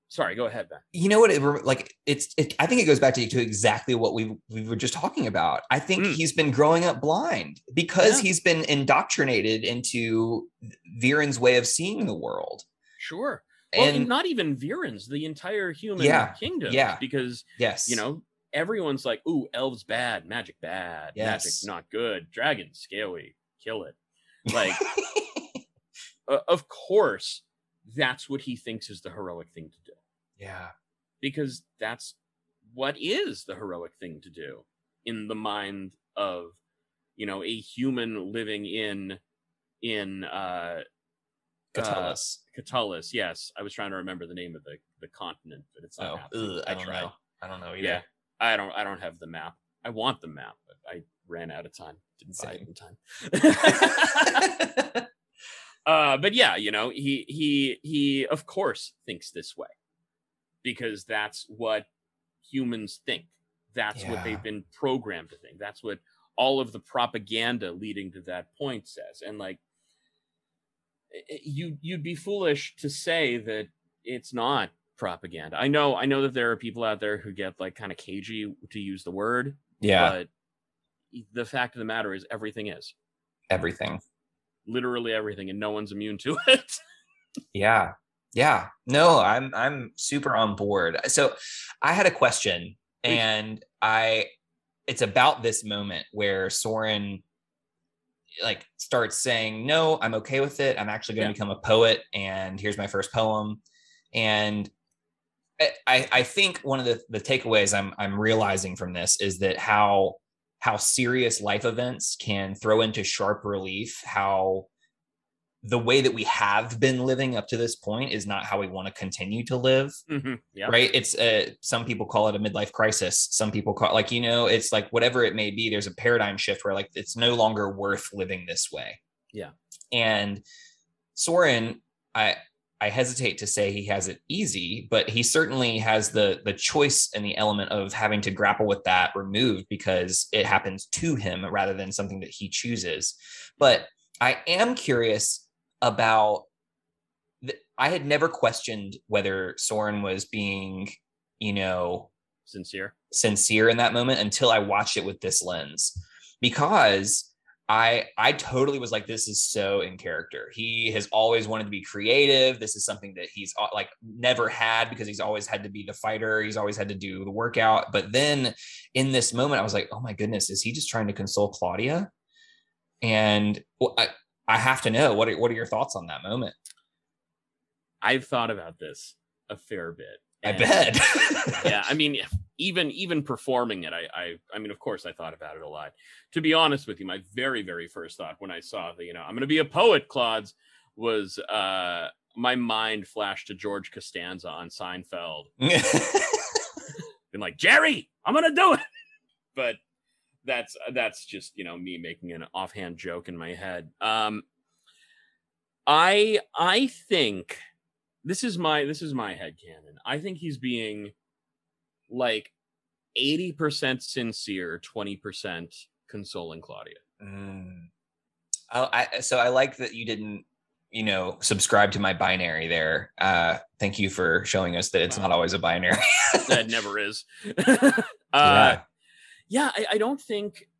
sorry go ahead ben you know what it like it's it, i think it goes back to, to exactly what we we were just talking about i think Mm. he's been growing up blind because Yeah. he's been indoctrinated into viren's way of seeing the world sure and and not even viren's the entire human Yeah, kingdom yeah. because yes. you know everyone's like ooh elves bad magic bad magic not good dragon scary kill it. Like uh, of course that's what he thinks is the heroic thing to do. Yeah. Because that's what is the heroic thing to do in the mind of you know a human living in in uh Katolis. Katolis. Yes, I was trying to remember the name of the the continent, but it's not. oh, ugh, I don't tried. know. I don't know either. Yeah, I don't. I don't have the map. I want the map, but I ran out of time. Didn't buy it in time. uh, but yeah, you know, he he he of course thinks this way because that's what humans think. That's what they've been programmed to think. That's what all of the propaganda leading to that point says. And like i- i- you you'd be foolish to say that it's not propaganda. I know I know that there are people out there who get like kind of cagey to use the word, yeah, but the fact of the matter is everything is. everything. Literally everything and no one's immune to it. Yeah. Yeah. No, I'm I'm super on board. So I had a question and I it's about this moment where Soren like starts saying, No, I'm okay with it. I'm actually going to Yeah. become a poet and here's my first poem. And I- I, I think one of the, the takeaways I'm I'm realizing from this is that how how serious life events can throw into sharp relief how the way that we have been living up to this point is not how we want to continue to live yeah. right it's uh some people call it a midlife crisis some people call like you know it's like whatever it may be there's a paradigm shift where like it's no longer worth living this way Yeah. and soren i i hesitate to say he has it easy but he certainly has the the choice and the element of having to grapple with that removed because it happens to him rather than something that he chooses but i am curious about I had never questioned whether Soren was being, you know, Sincere. sincere in that moment until I watched it with this lens. Because I I totally was like this is so in character. He has always wanted to be creative. This is something that he's uh, like never had because he's always had to be the fighter. He's always had to do the workout. But then in this moment I was like, "Oh my goodness, is he just trying to console Claudia?" And well, I I have to know what are, what are your thoughts on that moment? I've thought about this a fair bit. I bet. yeah, I mean, even even performing it, I, I I mean, of course, I thought about it a lot. To be honest with you, my very very first thought when I saw the, you know, I'm going to be a poet, Claudes, was uh my mind flashed to George Costanza on Seinfeld, been like, Jerry, I'm going to do it. But that's that's just you know me making an offhand joke in my head. Um, I I think this is my this is my head canon. I think he's being like 80% sincere, 20% consoling Claudia. Mm. I, I, so I like that you didn't, you know, subscribe to my binary there. Uh, thank you for showing us that it's not always a binary. That never is. uh, yeah, yeah. I, I don't think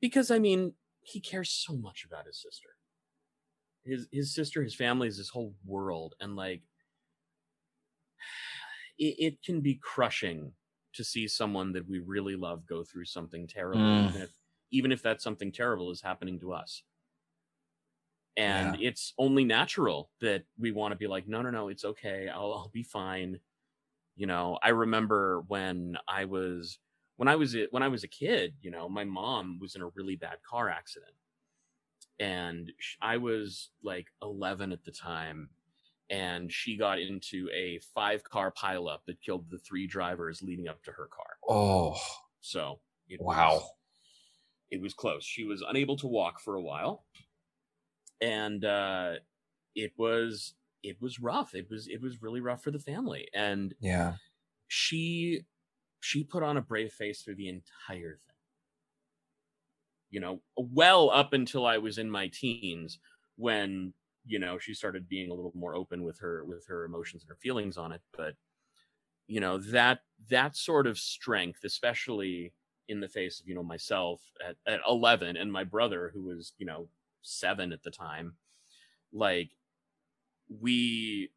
because I mean he cares so much about his sister. His his sister, his family is his whole world, and like it, it can be crushing to see someone that we really love go through something terrible, Mm. even if even if that something terrible is happening to us. And it's only natural that we want to be like, no, no, no, it's okay. I'll, I'll be fine. You know, I remember when I was when I was a- when I was a kid, you know, my mom was in a really bad car accident. And I was like 11 at the time and she got into a five car pileup that killed the three drivers leading up to her car. Oh, So, it Wow. was, it was close. She was unable to walk for a while. And uh it was it was rough. It was it was really rough for the family. And yeah. she she put on a brave face through the entire thing. You know well up until i was in my teens when you know she started being a little more open with her with her emotions and her feelings on it. But you know that that sort of strength especially in the face of you know myself at, at 11 and my brother who was you know 7 at the time like we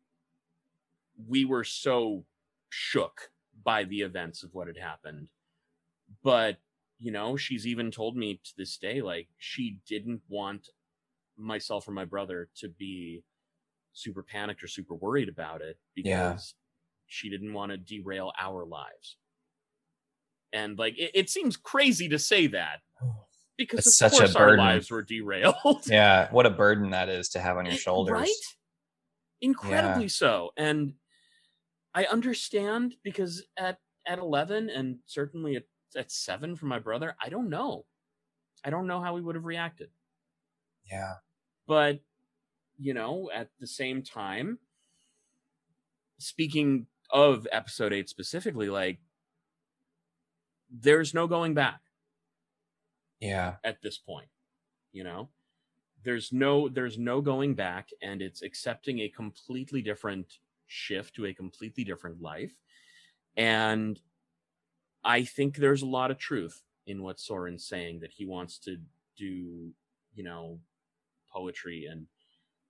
we were so shook by the events of what had happened. But, you know, she's even told me to this day, like, she didn't want myself or my brother to be super panicked or super worried about it because Yeah. she didn't want to derail our lives. And, like, it, it seems crazy to say that, because It's of such a course our burden. lives were derailed. Yeah, what a burden that is to have on your shoulders. Right? Incredibly so. And I understand because at at 11 and certainly at, at 7 for my brother, I don't know. I don't know how he would have reacted. Yeah. But you know, at the same time speaking of episode 8 specifically like there's no going back Yeah. at this point you know there's no there's no going back and it's accepting a completely different shift to a completely different life. And i think there's a lot of truth in what soren's saying that he wants to do you know poetry and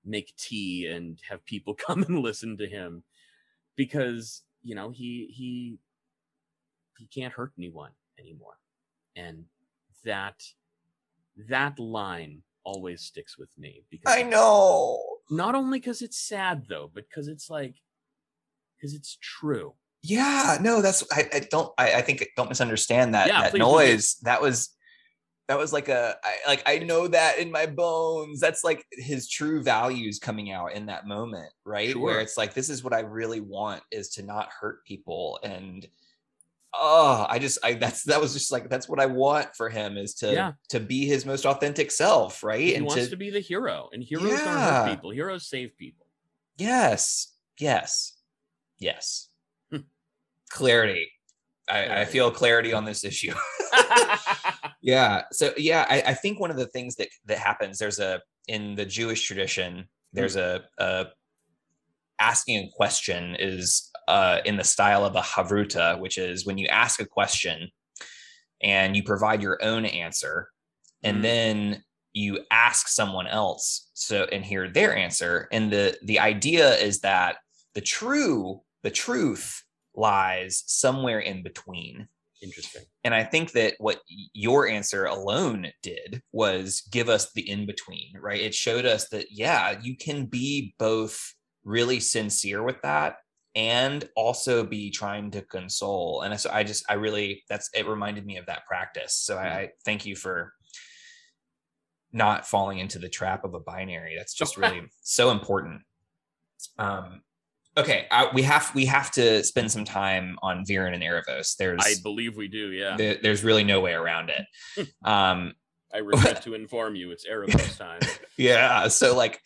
make tea and have people come and listen to him. Because you know he he he can't hurt anyone anymore. And that that line always sticks with me because I know. not only because it's sad though but because it's like because it's true Yeah, no, that's I, I don't I, I think don't misunderstand that Yeah, that please, please. noise. That was that was like a I, like I know that in my bones. That's like his true values coming out in that moment, right? Where it's like this is what I really want is to not hurt people and oh, I just I that's that was just like that's what I want for him is to Yeah. to be his most authentic self, right? he and wants to, be the hero and heroes don't hurt people heroes save people Yes. Yes. Yes. Hmm. clarity. I, I feel clarity on this issue. yeah. So yeah, I, I think one of the things that that happens there's a in the Jewish tradition there's a, a asking a question is uh, in the style of a havruta, which is when you ask a question and you provide your own answer, and Mhm. then you ask someone else so and hear their answer. And the the idea is that the true the truth lies somewhere in between. interesting And I think that what your answer alone did was give us the in between, right? It showed us that, yeah, you can be both really sincere with that and also be trying to console. And so I just, I really, that's, it reminded me of that practice. So I, I thank you for not falling into the trap of a binary. That's just really so important. Um, okay, I, we have we have to spend some time on Viren and Aaravos. There's i believe we do yeah there- there's really no way around it. um, i regret to inform you it's Aaravos time yeah, so like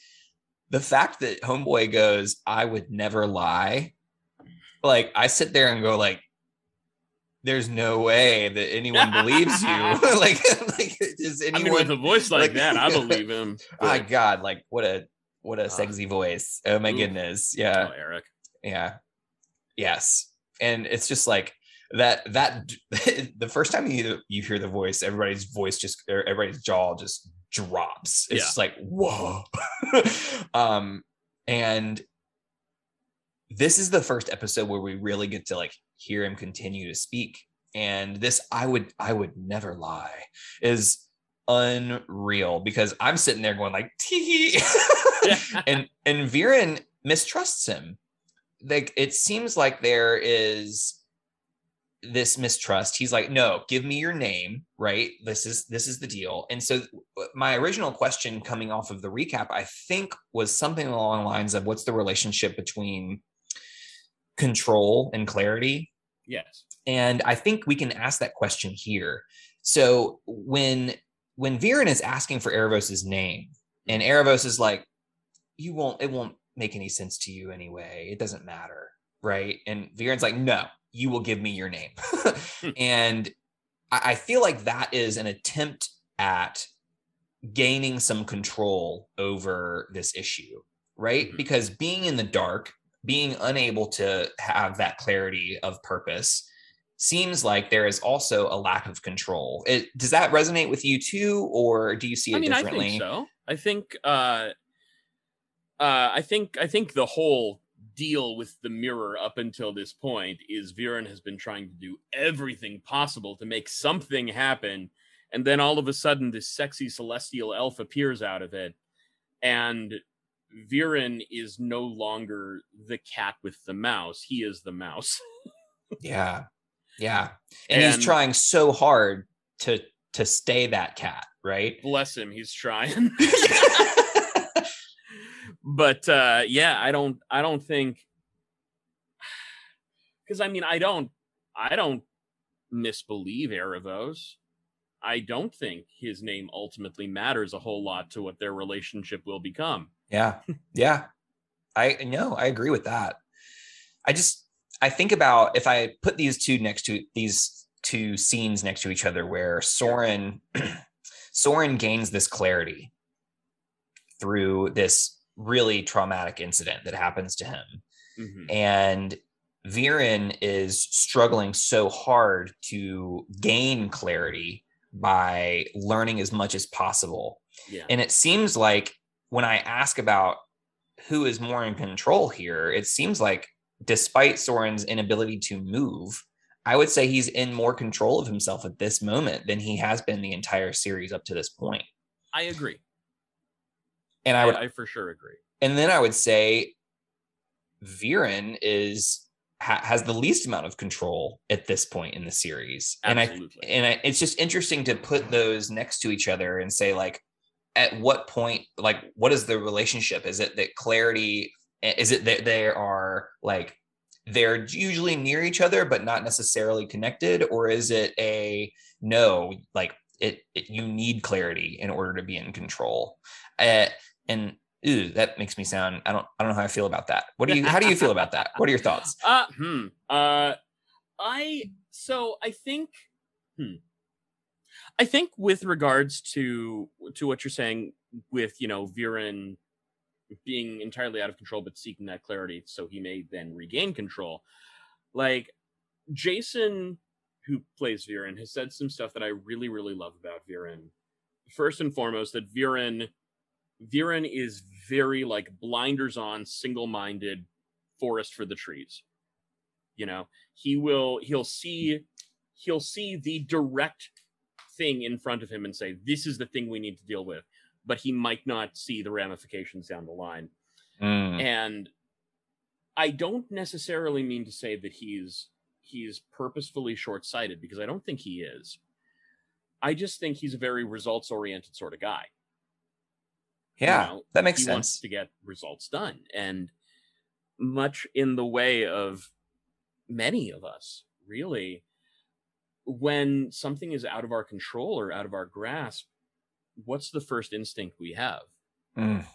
the fact that Homeboy goes, I would never lie. Like I sit there and go like, there's no way that anyone believes you. like, like does i mean anyone? with a voice like, like- that i believe him My God, like what a what a Ah. sexy voice. Oh my Oof. goodness. Yeah. oh Erik yeah yes and it's just like that that the first time you you hear the voice everybody's voice just or everybody's jaw just drops it's Yeah. just like whoa um and this is the first episode where we really get to like hear him continue to speak and this i would i would never lie is unreal because i'm sitting there going like tee and and Viren mistrusts him. Like it seems like there is this mistrust. He's like, "No, give me your name, right? This is this is the deal." And so uh, my original question coming off of the recap, I think was something along the lines of what's the relationship between control and clarity? yes And I think we can ask that question here. So when when Viren is asking for Aaravos's name, and Aaravos is like, "You won't. It won't make any sense to you anyway. It doesn't matter, right?" And Viren's like, "No, you will give me your name." and I, I feel like that is an attempt at gaining some control over this issue, right? Mhm. Because being in the dark, being unable to have that clarity of purpose seems like there is also a lack of control. It, does that resonate with you too, or do you see it I mean, I differently? think so. I think, uh, uh, I think, I think the whole deal with the mirror up until this point is Viren has been trying to do everything possible to make something happen, and then all of a sudden, this sexy celestial elf appears out of it, and Viren is no longer the cat with the mouse; he is the mouse. Yeah. Yeah. And, he's trying so hard to to stay that cat, right? Bless him, he's trying. but uh yeah, I don't I don't think because I mean I don't I don't misbelieve Aaravos. I don't think his name ultimately matters a whole lot to what their relationship will become. Yeah. Yeah. I know. I agree with that. I just I think about if I put these two next to these two scenes next to each other where Soren Soren gains this clarity through this really traumatic incident that happens to him. Mhm. And Viren is struggling so hard to gain clarity by learning as much as possible. Yeah. And it seems like when I ask about who is more in control here, it seems like despite Soren's inability to move, I would say he's in more control of himself at this moment than he has been the entire series up to this point. I agree. And I I, would I for sure agree. and then I would say Viren is ha, has the least amount of control at this point in the series. And I Absolutely. and I, it's just interesting to put those next to each other and say like at what point like what is the relationship is it that clarity is it that they are like they're usually near each other but not necessarily connected or is it a no like it, it you need clarity in order to be in control uh, and ooh, that makes me sound i don't i don't know how i feel about that what do you how do you feel about that what are your thoughts Uh hmm. Uh I so I think hmm. I think with regards to to what you're saying with, you know, Viren being entirely out of control but seeking that clarity so he may then regain control. Like Jason who plays Viren has said some stuff that I really really love about Viren. First and foremost that Viren Viren is very like blinders on, single-minded forest for the trees you know he will he'll see he'll see the direct thing in front of him and say this is the thing we need to deal with but he might not see the ramifications down the line. Mm, and i don't necessarily mean to say that he's he's purposefully short-sighted because i don't think he is. I just think he's a very results oriented sort of guy. You yeah know, that makes he wants sense. to get results done and much in the way of many of us really when something is out of our control or out of our grasp what's the first instinct we have? Mm,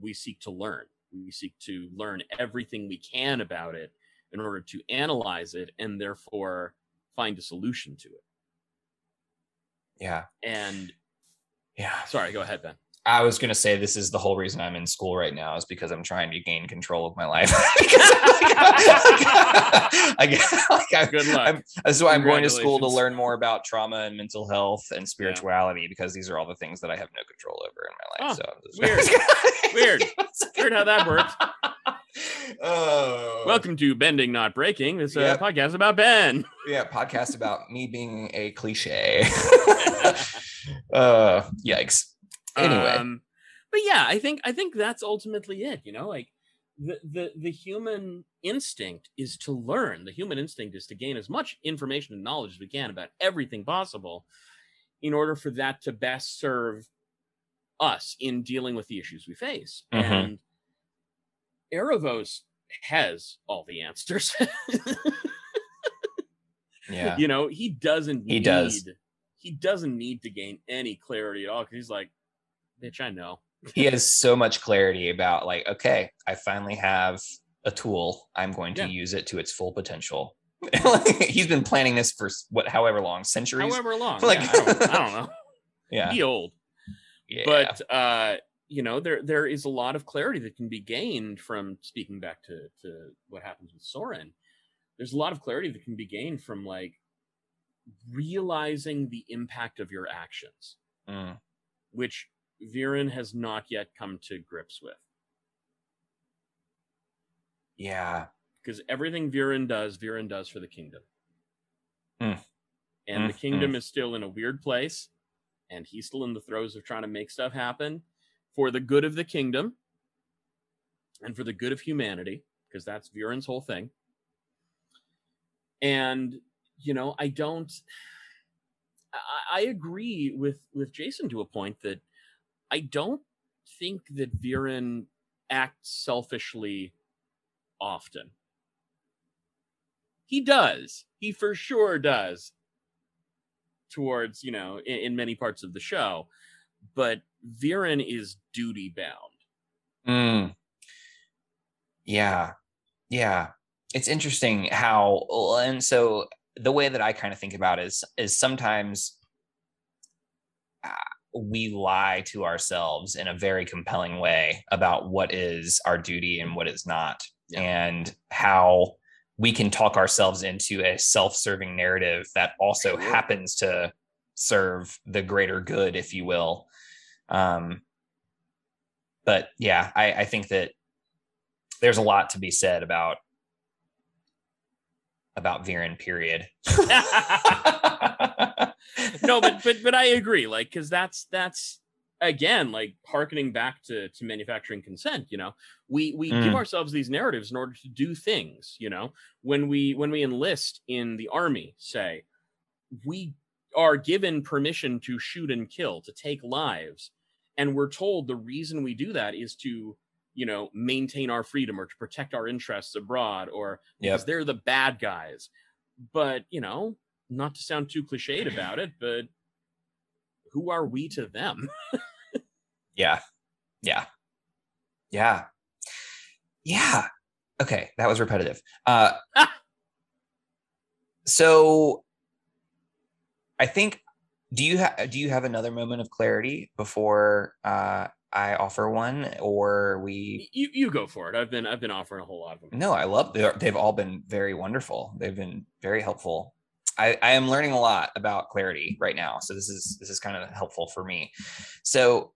we seek to learn. We seek to learn everything we can about it in order to analyze it and therefore find a solution to it. Yeah. And yeah. Sorry go ahead ben I was gonna say this is the whole reason I'm in school right now is because I'm trying to gain control of my life. Because I like, good luck I'm, that's why I'm going to school to learn more about trauma and mental health and spirituality because these are all the things that I have no control over in my life. Oh, so I'm Weird. Weird how that works. oh, welcome to bending not breaking this uh, Yep. podcast about ben Yeah, podcast about me being a cliche. uh, yikes. Anyway, Um, but yeah, I think I think that's ultimately it. You know, like the the the human instinct is to learn. The human instinct is to gain as much information and knowledge as we can about everything possible, in order for that to best serve us in dealing with the issues we face. Mhm. And Aaravos has all the answers. yeah, you know, he doesn't. He need, does. He doesn't need to gain any clarity at all because he's like, bitch, I know. he has so much clarity about like, okay, I finally have a tool. I'm going to Yeah. use it to its full potential. He's been planning this for what, however long, centuries. However long. Like- yeah, I, don't, I don't know. yeah, Be old. yeah, But uh, you know, there there is a lot of clarity that can be gained from speaking back to to what happens with Soren. There's a lot of clarity that can be gained from like realizing the impact of your actions, Mm, which Viren has not yet come to grips with. yeah, because everything Viren does, Viren does for the kingdom. Mm. And the Mm, kingdom is still in a weird place, and he's still in the throes of trying to make stuff happen for the good of the kingdom and for the good of humanity, because that's Viren's whole thing. And, you know, I don't I, I agree with with Jason to a point that I don't think that Viren acts selfishly often. He does. He for sure does. Towards, you know, in, in many parts of the show. But Viren is duty bound. Mm. Yeah. Yeah. It's interesting how and so the way that I kind of think about is is sometimes uh, we lie to ourselves in a very compelling way about what is our duty and what is not yeah. and how we can talk ourselves into a self-serving narrative that also sure. happens to serve the greater good if you will um but yeah I, I think that there's a lot to be said about about Viren. Period. no, but but but I agree. Like, because that's that's again like harkening back to to manufacturing consent you know we we mm. give ourselves these narratives in order to do things you know when we when we enlist in the army say we are given permission to shoot and kill to take lives and we're told the reason we do that is to you know maintain our freedom or to protect our interests abroad or because yep. they're the bad guys but you know not to sound too cliched about it but who are we to them yeah yeah yeah yeah okay that was repetitive uh so i think do you have do you have another moment of clarity before uh I offer one, or we. You you go for it. I've been I've been offering a whole lot of them. No, I love. They've all been very wonderful. They've been very helpful. I, I am learning a lot about clarity right now, so this is this is kind of helpful for me. So,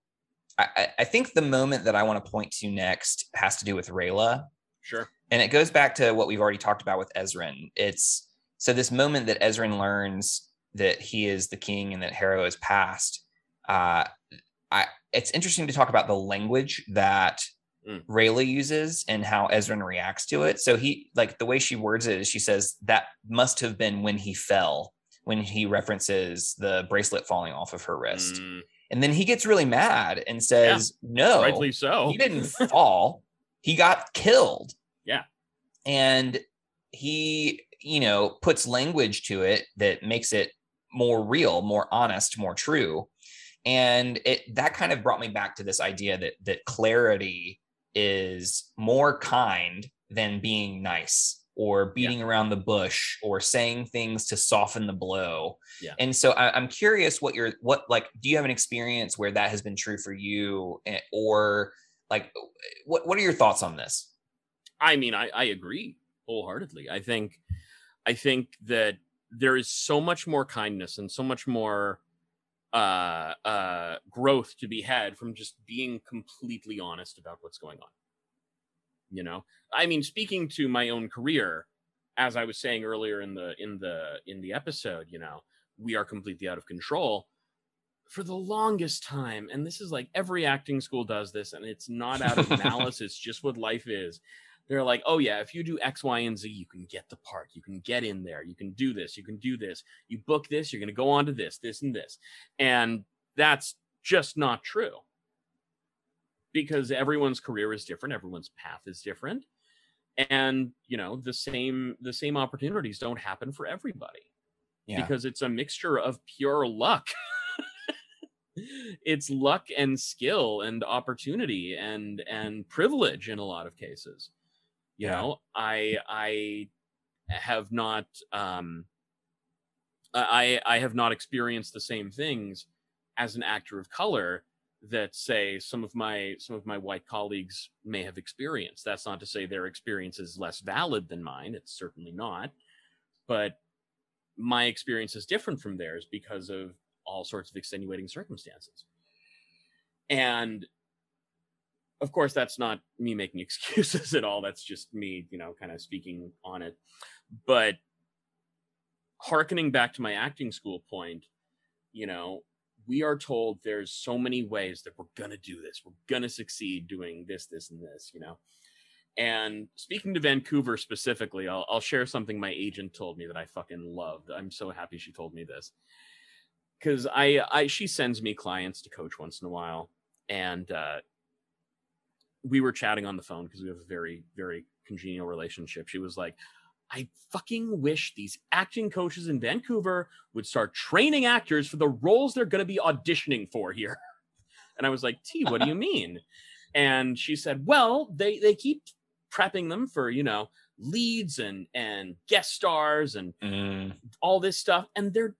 I, I think the moment that I want to point to next has to do with Rayla. Sure. And it goes back to what we've already talked about with Ezran. It's so this moment that Ezran learns that he is the king and that Harrow is passed. Uh, I it's interesting to talk about the language that mm. Rayla uses and how Ezran reacts to it. So he like the way she words it is she says that must have been when he fell, when he references the bracelet falling off of her wrist. Mm. And then he gets really mad and says, yeah, No, rightly so. he didn't fall. He got killed. Yeah. And he, you know, puts language to it that makes it more real, more honest, more true and it that kind of brought me back to this idea that that clarity is more kind than being nice or beating yeah. around the bush or saying things to soften the blow. Yeah. And so I, am curious what you're what like do you have an experience where that has been true for you or like what what are your thoughts on this? I mean, I, I agree wholeheartedly. I think I think that there is so much more kindness and so much more uh, uh, growth to be had from just being completely honest about what's going on. You know, I mean, speaking to my own career, as I was saying earlier in the in the in the episode, you know, we are completely out of control for the longest time and this is like every acting school does this and it's not out of malice it's just what life is they're like, oh yeah, if you do X, Y, and Z, you can get the part, you can get in there, you can do this, you can do this, you book this, you're going to go on to this, this, and this, and that's just not true. Because everyone's career is different, everyone's path is different, and you know the same the same opportunities don't happen for everybody. Yeah. because it's a mixture of pure luck. it's luck and skill and opportunity and and privilege in a lot of cases you yeah. know, I I have not um I I have not experienced the same things as an actor of color that say some of my some of my white colleagues may have experienced. That's not to say their experience is less valid than mine. It's certainly not. But my experience is different from theirs because of all sorts of extenuating circumstances. And of course that's not me making excuses at all. That's just me you know kind of speaking on it. But harkening back to my acting school point you know we are told there's so many ways that we're gonna do this. We're gonna succeed doing this this and this you know? And speaking to vancouver specifically I'll, I'll share something my agent told me that i fucking loved. I'm so happy she told me this. Because I, I she sends me clients to coach once in a while, and uh, we were chatting on the phone because we have a very very congenial relationship. She was like, I fucking wish these acting coaches in Vancouver would start training actors for the roles they're going to be auditioning for here. And I was like, T, what do you mean? And she said, well, they they keep prepping them for, you know, leads and and guest stars and Mm. all this stuff and they're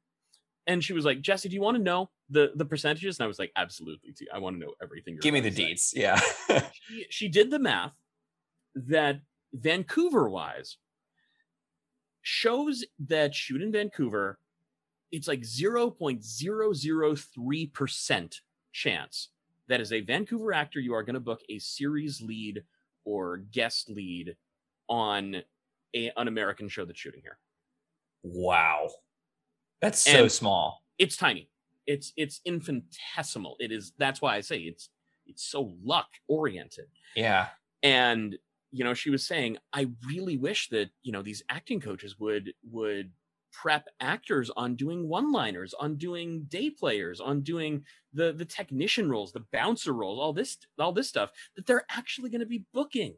and she was like, Jesse, do you want to know the the percentages? And I was like, absolutely, T. I want to know everything. Give me the say." deets. Yeah. she, she did the math that Vancouver wise shows that shoot in Vancouver, it's like 0.003% chance that as a Vancouver actor, you are going to book a series lead or guest lead on a, an American show that's shooting here. wow. That's so And- small. It's tiny. It's it's infinitesimal. It is that's why I say it's it's so luck oriented. Yeah. and you know she was saying i really wish that you know these acting coaches would would prep actors on doing one liners on doing day players on doing the the technician roles the bouncer roles all this all this stuff that they're actually going to be booking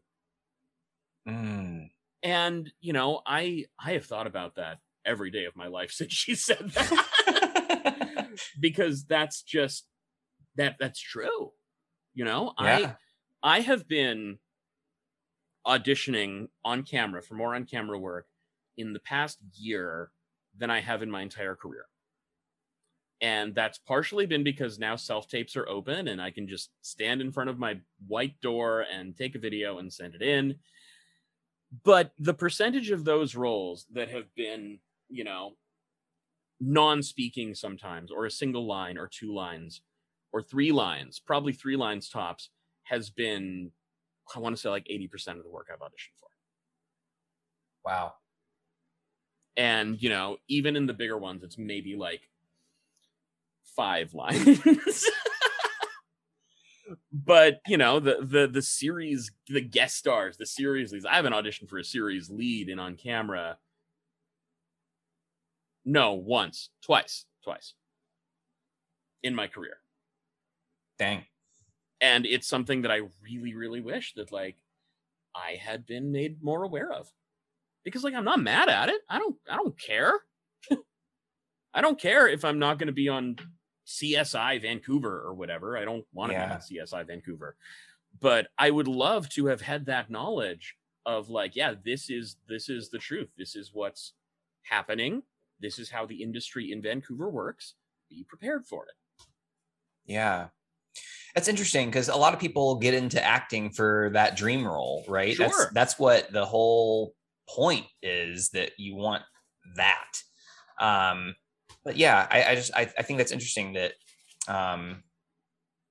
Mm. and you know i i have thought about that every day of my life since she said that because that's just that that's true you know? Yeah. i i have been auditioning on camera for more on camera work in the past year than i have in my entire career. And that's partially been because now self tapes are open and i can just stand in front of my white door and take a video and send it in. But the percentage of those roles that have been you know non-speaking sometimes or a single line or two lines or three lines probably three lines tops has been i want to say like 80% of the work i've auditioned for wow. and you know even in the bigger ones it's maybe like five lines but you know the the the series the guest stars the series leads i have an audition for a series lead in on camera no once twice twice in my career. Dang. and it's something that i really really wish that like i had been made more aware of. Because like i'm not mad at it. I don't i don't care. I don't care if i'm not going to be on csi vancouver or whatever. I don't want to Yeah. be on csi vancouver. But i would love to have had that knowledge of like yeah this is this is the truth. This is what's happening this is how the industry in vancouver works be prepared for it Yeah. That's interesting because a lot of people get into acting for that dream role, right? That's Sure. that's what the whole point is that you want that. Um, but yeah, I, I just I, I think that's interesting that um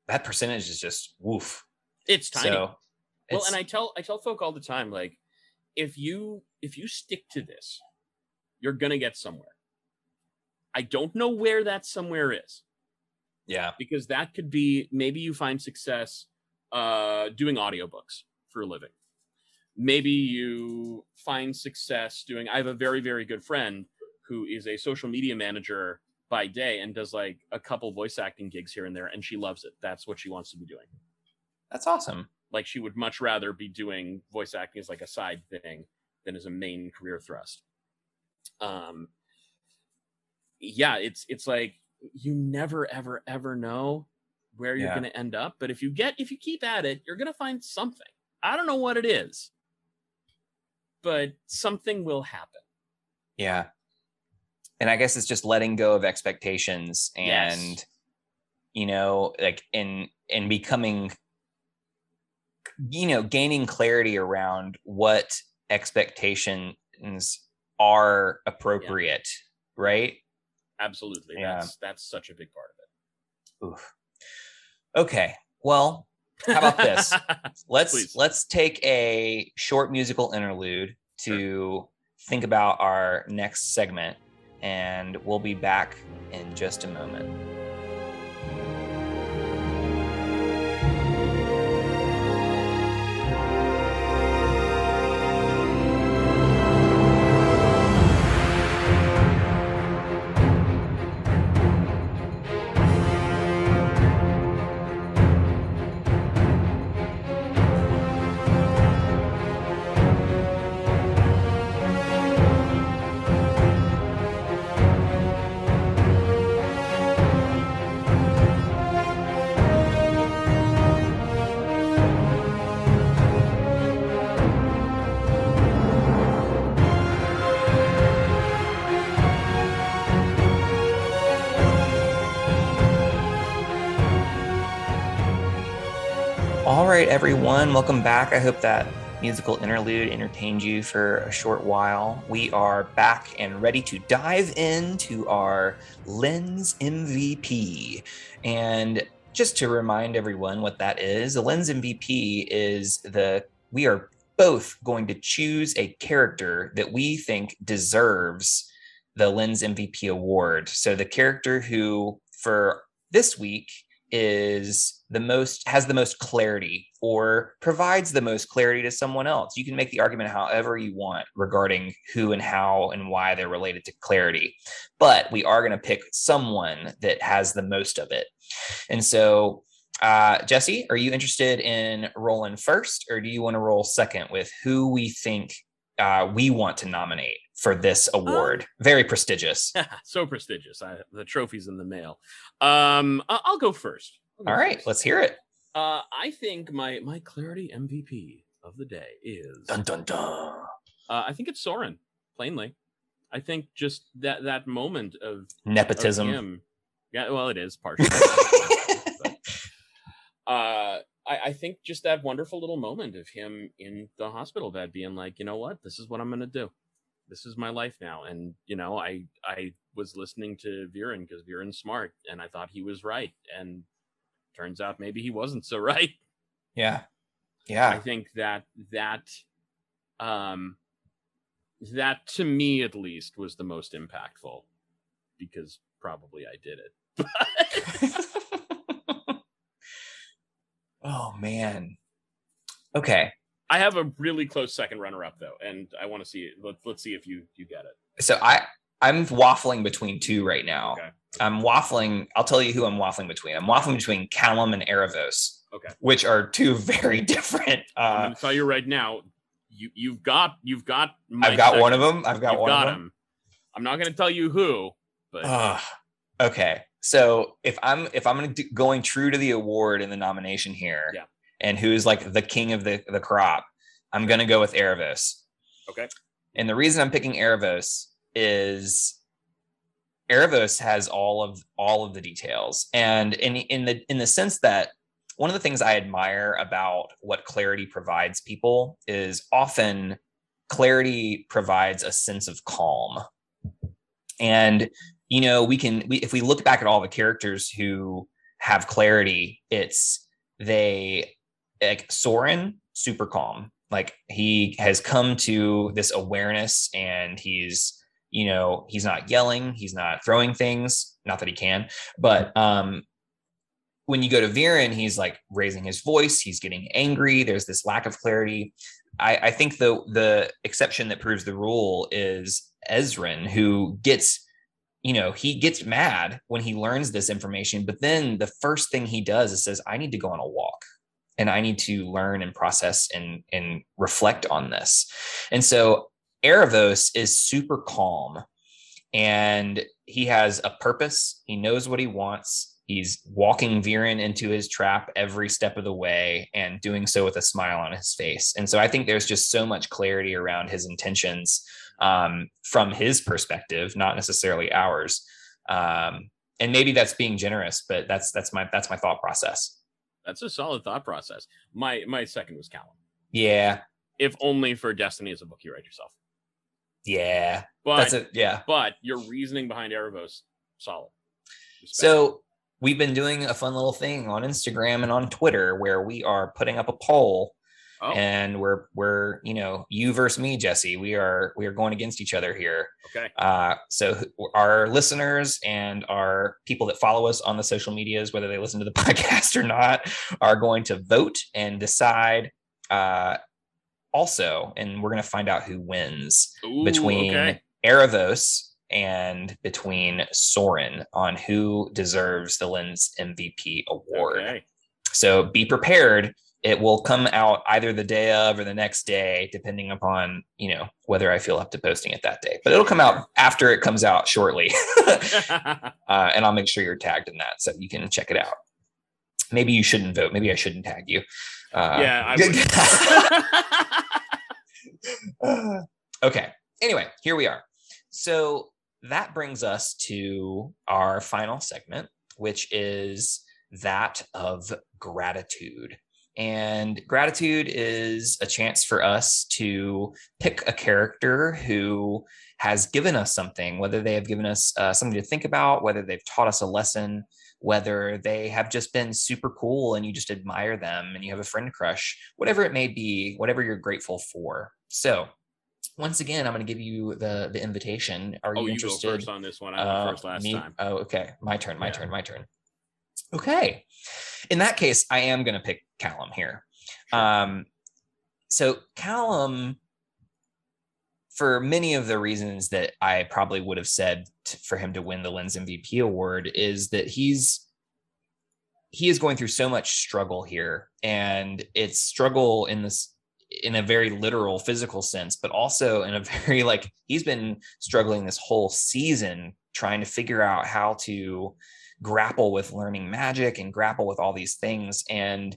that percentage is just woof. it's tiny So well and i tell i tell folk all the time like if you if you stick to this you're gonna get somewhere i don't know where that somewhere is. Yeah, because that could be maybe you find success uh doing audiobooks for a living. Maybe you find success doing i have a very very good friend who is a social media manager by day and does like a couple voice acting gigs here and there and she loves it. That's what she wants to be doing. That's awesome. like she would much rather be doing voice acting as like a side thing than as a main career thrust. Um yeah it's it's like you never ever ever know where you're Yeah. going to end up but if you get if you keep at it you're going to find something i don't know what it is but something will happen Yeah. And I guess it's just letting go of expectations and Yes. you know, like in in becoming you know, gaining clarity around what expectations are appropriate, right? Absolutely Yeah. that's that's such a big part of it. Oof. Okay. Well, How about this? let's Please. let's take a short musical interlude to think about our next segment and we'll be back in just a moment. Right, everyone, welcome back. I hope that musical interlude entertained you for a short while. We are back and ready to dive into our Lens MVP. And just to remind everyone what that is, the Lens MVP is the we are both going to choose a character that we think deserves the Lens MVP award. So the character who for this week is the most has the most clarity or provides the most clarity to someone else. You can make the argument however you want regarding who and how and why they're related to clarity. But we are going to pick someone that has the most of it. And so uh, Jesse, are you interested in rolling first, or do you want to roll second with who we think uh, we want to nominate for this award? Uh, Very prestigious. so prestigious. I, the trophy's in the mail. Um, I'll go 1st All right, first. let's hear it. Uh, I think my my clarity MVP of the day is dun dun dun. Uh, I think it's Soren. Plainly, I think just that that moment of nepotism. Of him, yeah, well, it is partially. uh, I, I think just that wonderful little moment of him in the hospital bed being like, you know what, this is what I'm going to do. This is my life now. And, you know, I, I was listening to Viren because Viren's smart and I thought he was right. And turns out maybe he wasn't so right. Yeah. Yeah. I think that, that, um, that to me at least was the most impactful because probably I did it. Oh man. Okay. I have a really close second runner up though, and I want to see it. Let's let's see if you you get it. So I I'm waffling between two right now. Okay. I'm waffling. I'll tell you who I'm waffling between. I'm waffling between Callum and Aaravos. Okay. Which are two very different. Uh, I'm gonna tell you right now. You you've got you've got. I've got second. one of them. I've got you've one got of them. Him. I'm not gonna tell you who, but. Uh, okay. So if I'm if I'm going true to the award and the nomination here, yeah. and who's like the king of the the crop, I'm gonna go with Aaravos. Okay. And the reason I'm picking Aaravos is Aaravos has all of all of the details, and in in the in the sense that one of the things I admire about what clarity provides people is often clarity provides a sense of calm. And you know, we can we, if we look back at all the characters who have clarity, it's they like Soren, super calm. Like he has come to this awareness and he's, you know, he's not yelling, he's not throwing things, not that he can, but um when you go to Viren, he's like raising his voice, he's getting angry, there's this lack of clarity. I, I think the the exception that proves the rule is Ezran, who gets you know, he gets mad when he learns this information, but then the first thing he does is says, I need to go on a walk and I need to learn and process and, and reflect on this. And so Aaravos is super calm and he has a purpose. He knows what he wants. He's walking Viren into his trap every step of the way and doing so with a smile on his face. And so I think there's just so much clarity around his intentions um, from his perspective, not necessarily ours. Um, and maybe that's being generous, but that's that's my that's my thought process. That's a solid thought process. My my second was Callum. Yeah. If only for Destiny as a book you write yourself. Yeah. But that's it. Yeah. But your reasoning behind Aaravos, solid. Respect. So we've been doing a fun little thing on Instagram and on Twitter where we are putting up a poll Oh. And we're we're you know you versus me, Jesse. We are we are going against each other here. Okay. Uh, so our listeners and our people that follow us on the social medias, whether they listen to the podcast or not, are going to vote and decide. Uh, also, and we're going to find out who wins Ooh, between okay. Aaravos and between Soren on who deserves the Lens MVP award. Okay. So be prepared it will come out either the day of or the next day depending upon you know whether i feel up to posting it that day but it'll come out after it comes out shortly uh, and i'll make sure you're tagged in that so you can check it out maybe you shouldn't vote maybe i shouldn't tag you uh, yeah uh, okay anyway here we are. So that brings us to our final segment which is that of gratitude. And gratitude is a chance for us to pick a character who has given us something, whether they have given us uh, something to think about, whether they've taught us a lesson, whether they have just been super cool and you just admire them and you have a friend crush, whatever it may be, whatever you're grateful for. So, once again, I'm going to give you the the invitation. Are oh, you you interested? first on this one. I went Uh, first last me- time. Oh, okay. My turn. My Yeah. turn. My turn. Okay. In that case, I am going to pick Callum here. Um, so Callum, for many of the reasons that I probably would have said for him to win the Lens MVP award, is that he's he is going through so much struggle here, and it's struggle in this in a very literal physical sense, but also in a very like he's been struggling this whole season trying to figure out how to grapple with learning magic and grapple with all these things. And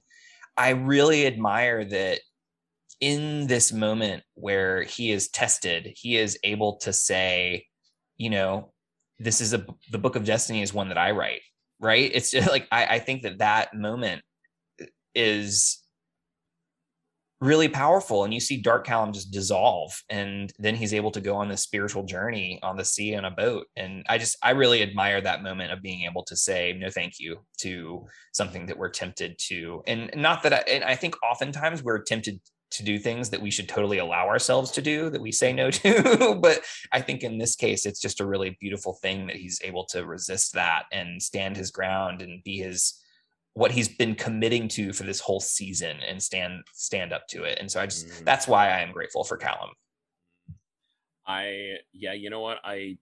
I really admire that in this moment where he is tested, he is able to say, you know, this is a the book of destiny is one that I write, right? It's just like I, I think that that moment is really powerful and you see dark callum just dissolve and then he's able to go on this spiritual journey on the sea on a boat and i just i really admire that moment of being able to say no thank you to something that we're tempted to and not that i, and I think oftentimes we're tempted to do things that we should totally allow ourselves to do that we say no to but i think in this case it's just a really beautiful thing that he's able to resist that and stand his ground and be his what he's been committing to for this whole season and stand stand up to it. And so I just Mhm. that's why I am grateful for Callum. I yeah, you know what? I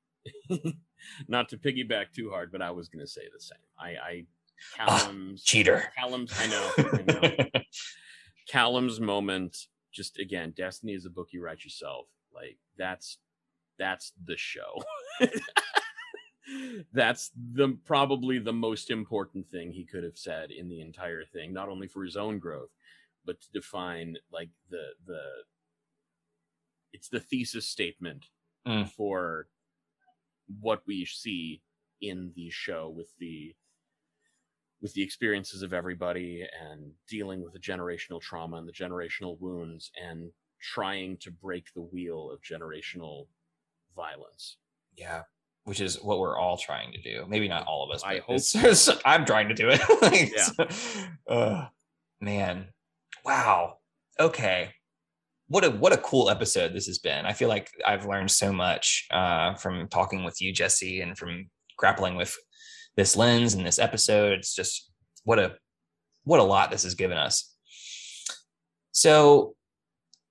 not to piggyback too hard, but I was gonna say the same. I I Ah, Callum's Cheater. Callum's I know, I know. Callum's moment, just again, Destiny is a book you write yourself. Like that's that's the show. that's the probably the most important thing he could have said in the entire thing, not only for his own growth, but to define like the the it's the thesis statement Mm. for what we see in the show with the with the experiences of everybody and dealing with the generational trauma and the generational wounds and trying to break the wheel of generational violence. yeah. Which is what we're all trying to do. Maybe not all of us, but I hope it's- I'm trying to do it. Like, Yeah. so- uh, man. Wow. Okay. What a what a cool episode this has been. I feel like I've learned so much uh, from talking with you, Jesse, and from grappling with this lens and this episode. It's just what a what a lot this has given us. So,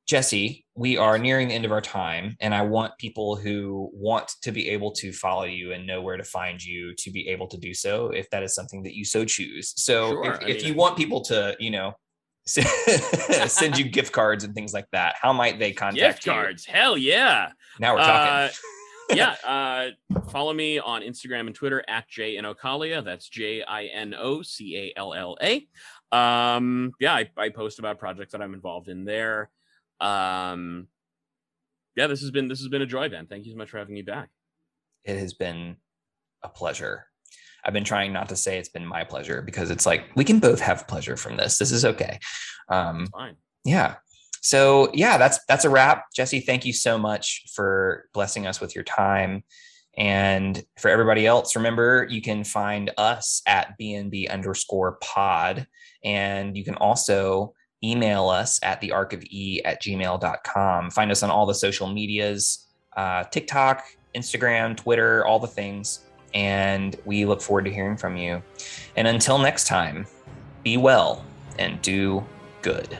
Jesse, we are nearing the end of our time, and I want people who want to be able to follow you and know where to find you to be able to do so, if that is something that you so choose. So, Sure, if, I if mean- you want people to, you know, send you gift cards and things like that, how might they contact you? Gift you? cards, hell yeah. Now we're talking. Uh, yeah, uh, follow me on Instagram and Twitter at jinocalla. That's J I N O C A L L A. Um, yeah, I, I post about projects that I'm involved in there. Um, yeah, this has been this has been a joy, Ben. Thank you so much for having me back. it has been a pleasure. I've been trying not to say it's been my pleasure because it's like we can both have pleasure from this. This is okay. Um, fine. yeah. So yeah, that's that's a wrap. Jesse, thank you so much for blessing us with your time. And for everybody else, remember you can find us at BNB underscore pod. And you can also email us at the arc of E at gmail.com. Find us on all the social medias, uh, TikTok, Instagram, Twitter, all the things. And we look forward to hearing from you. And until next time, be well and do good.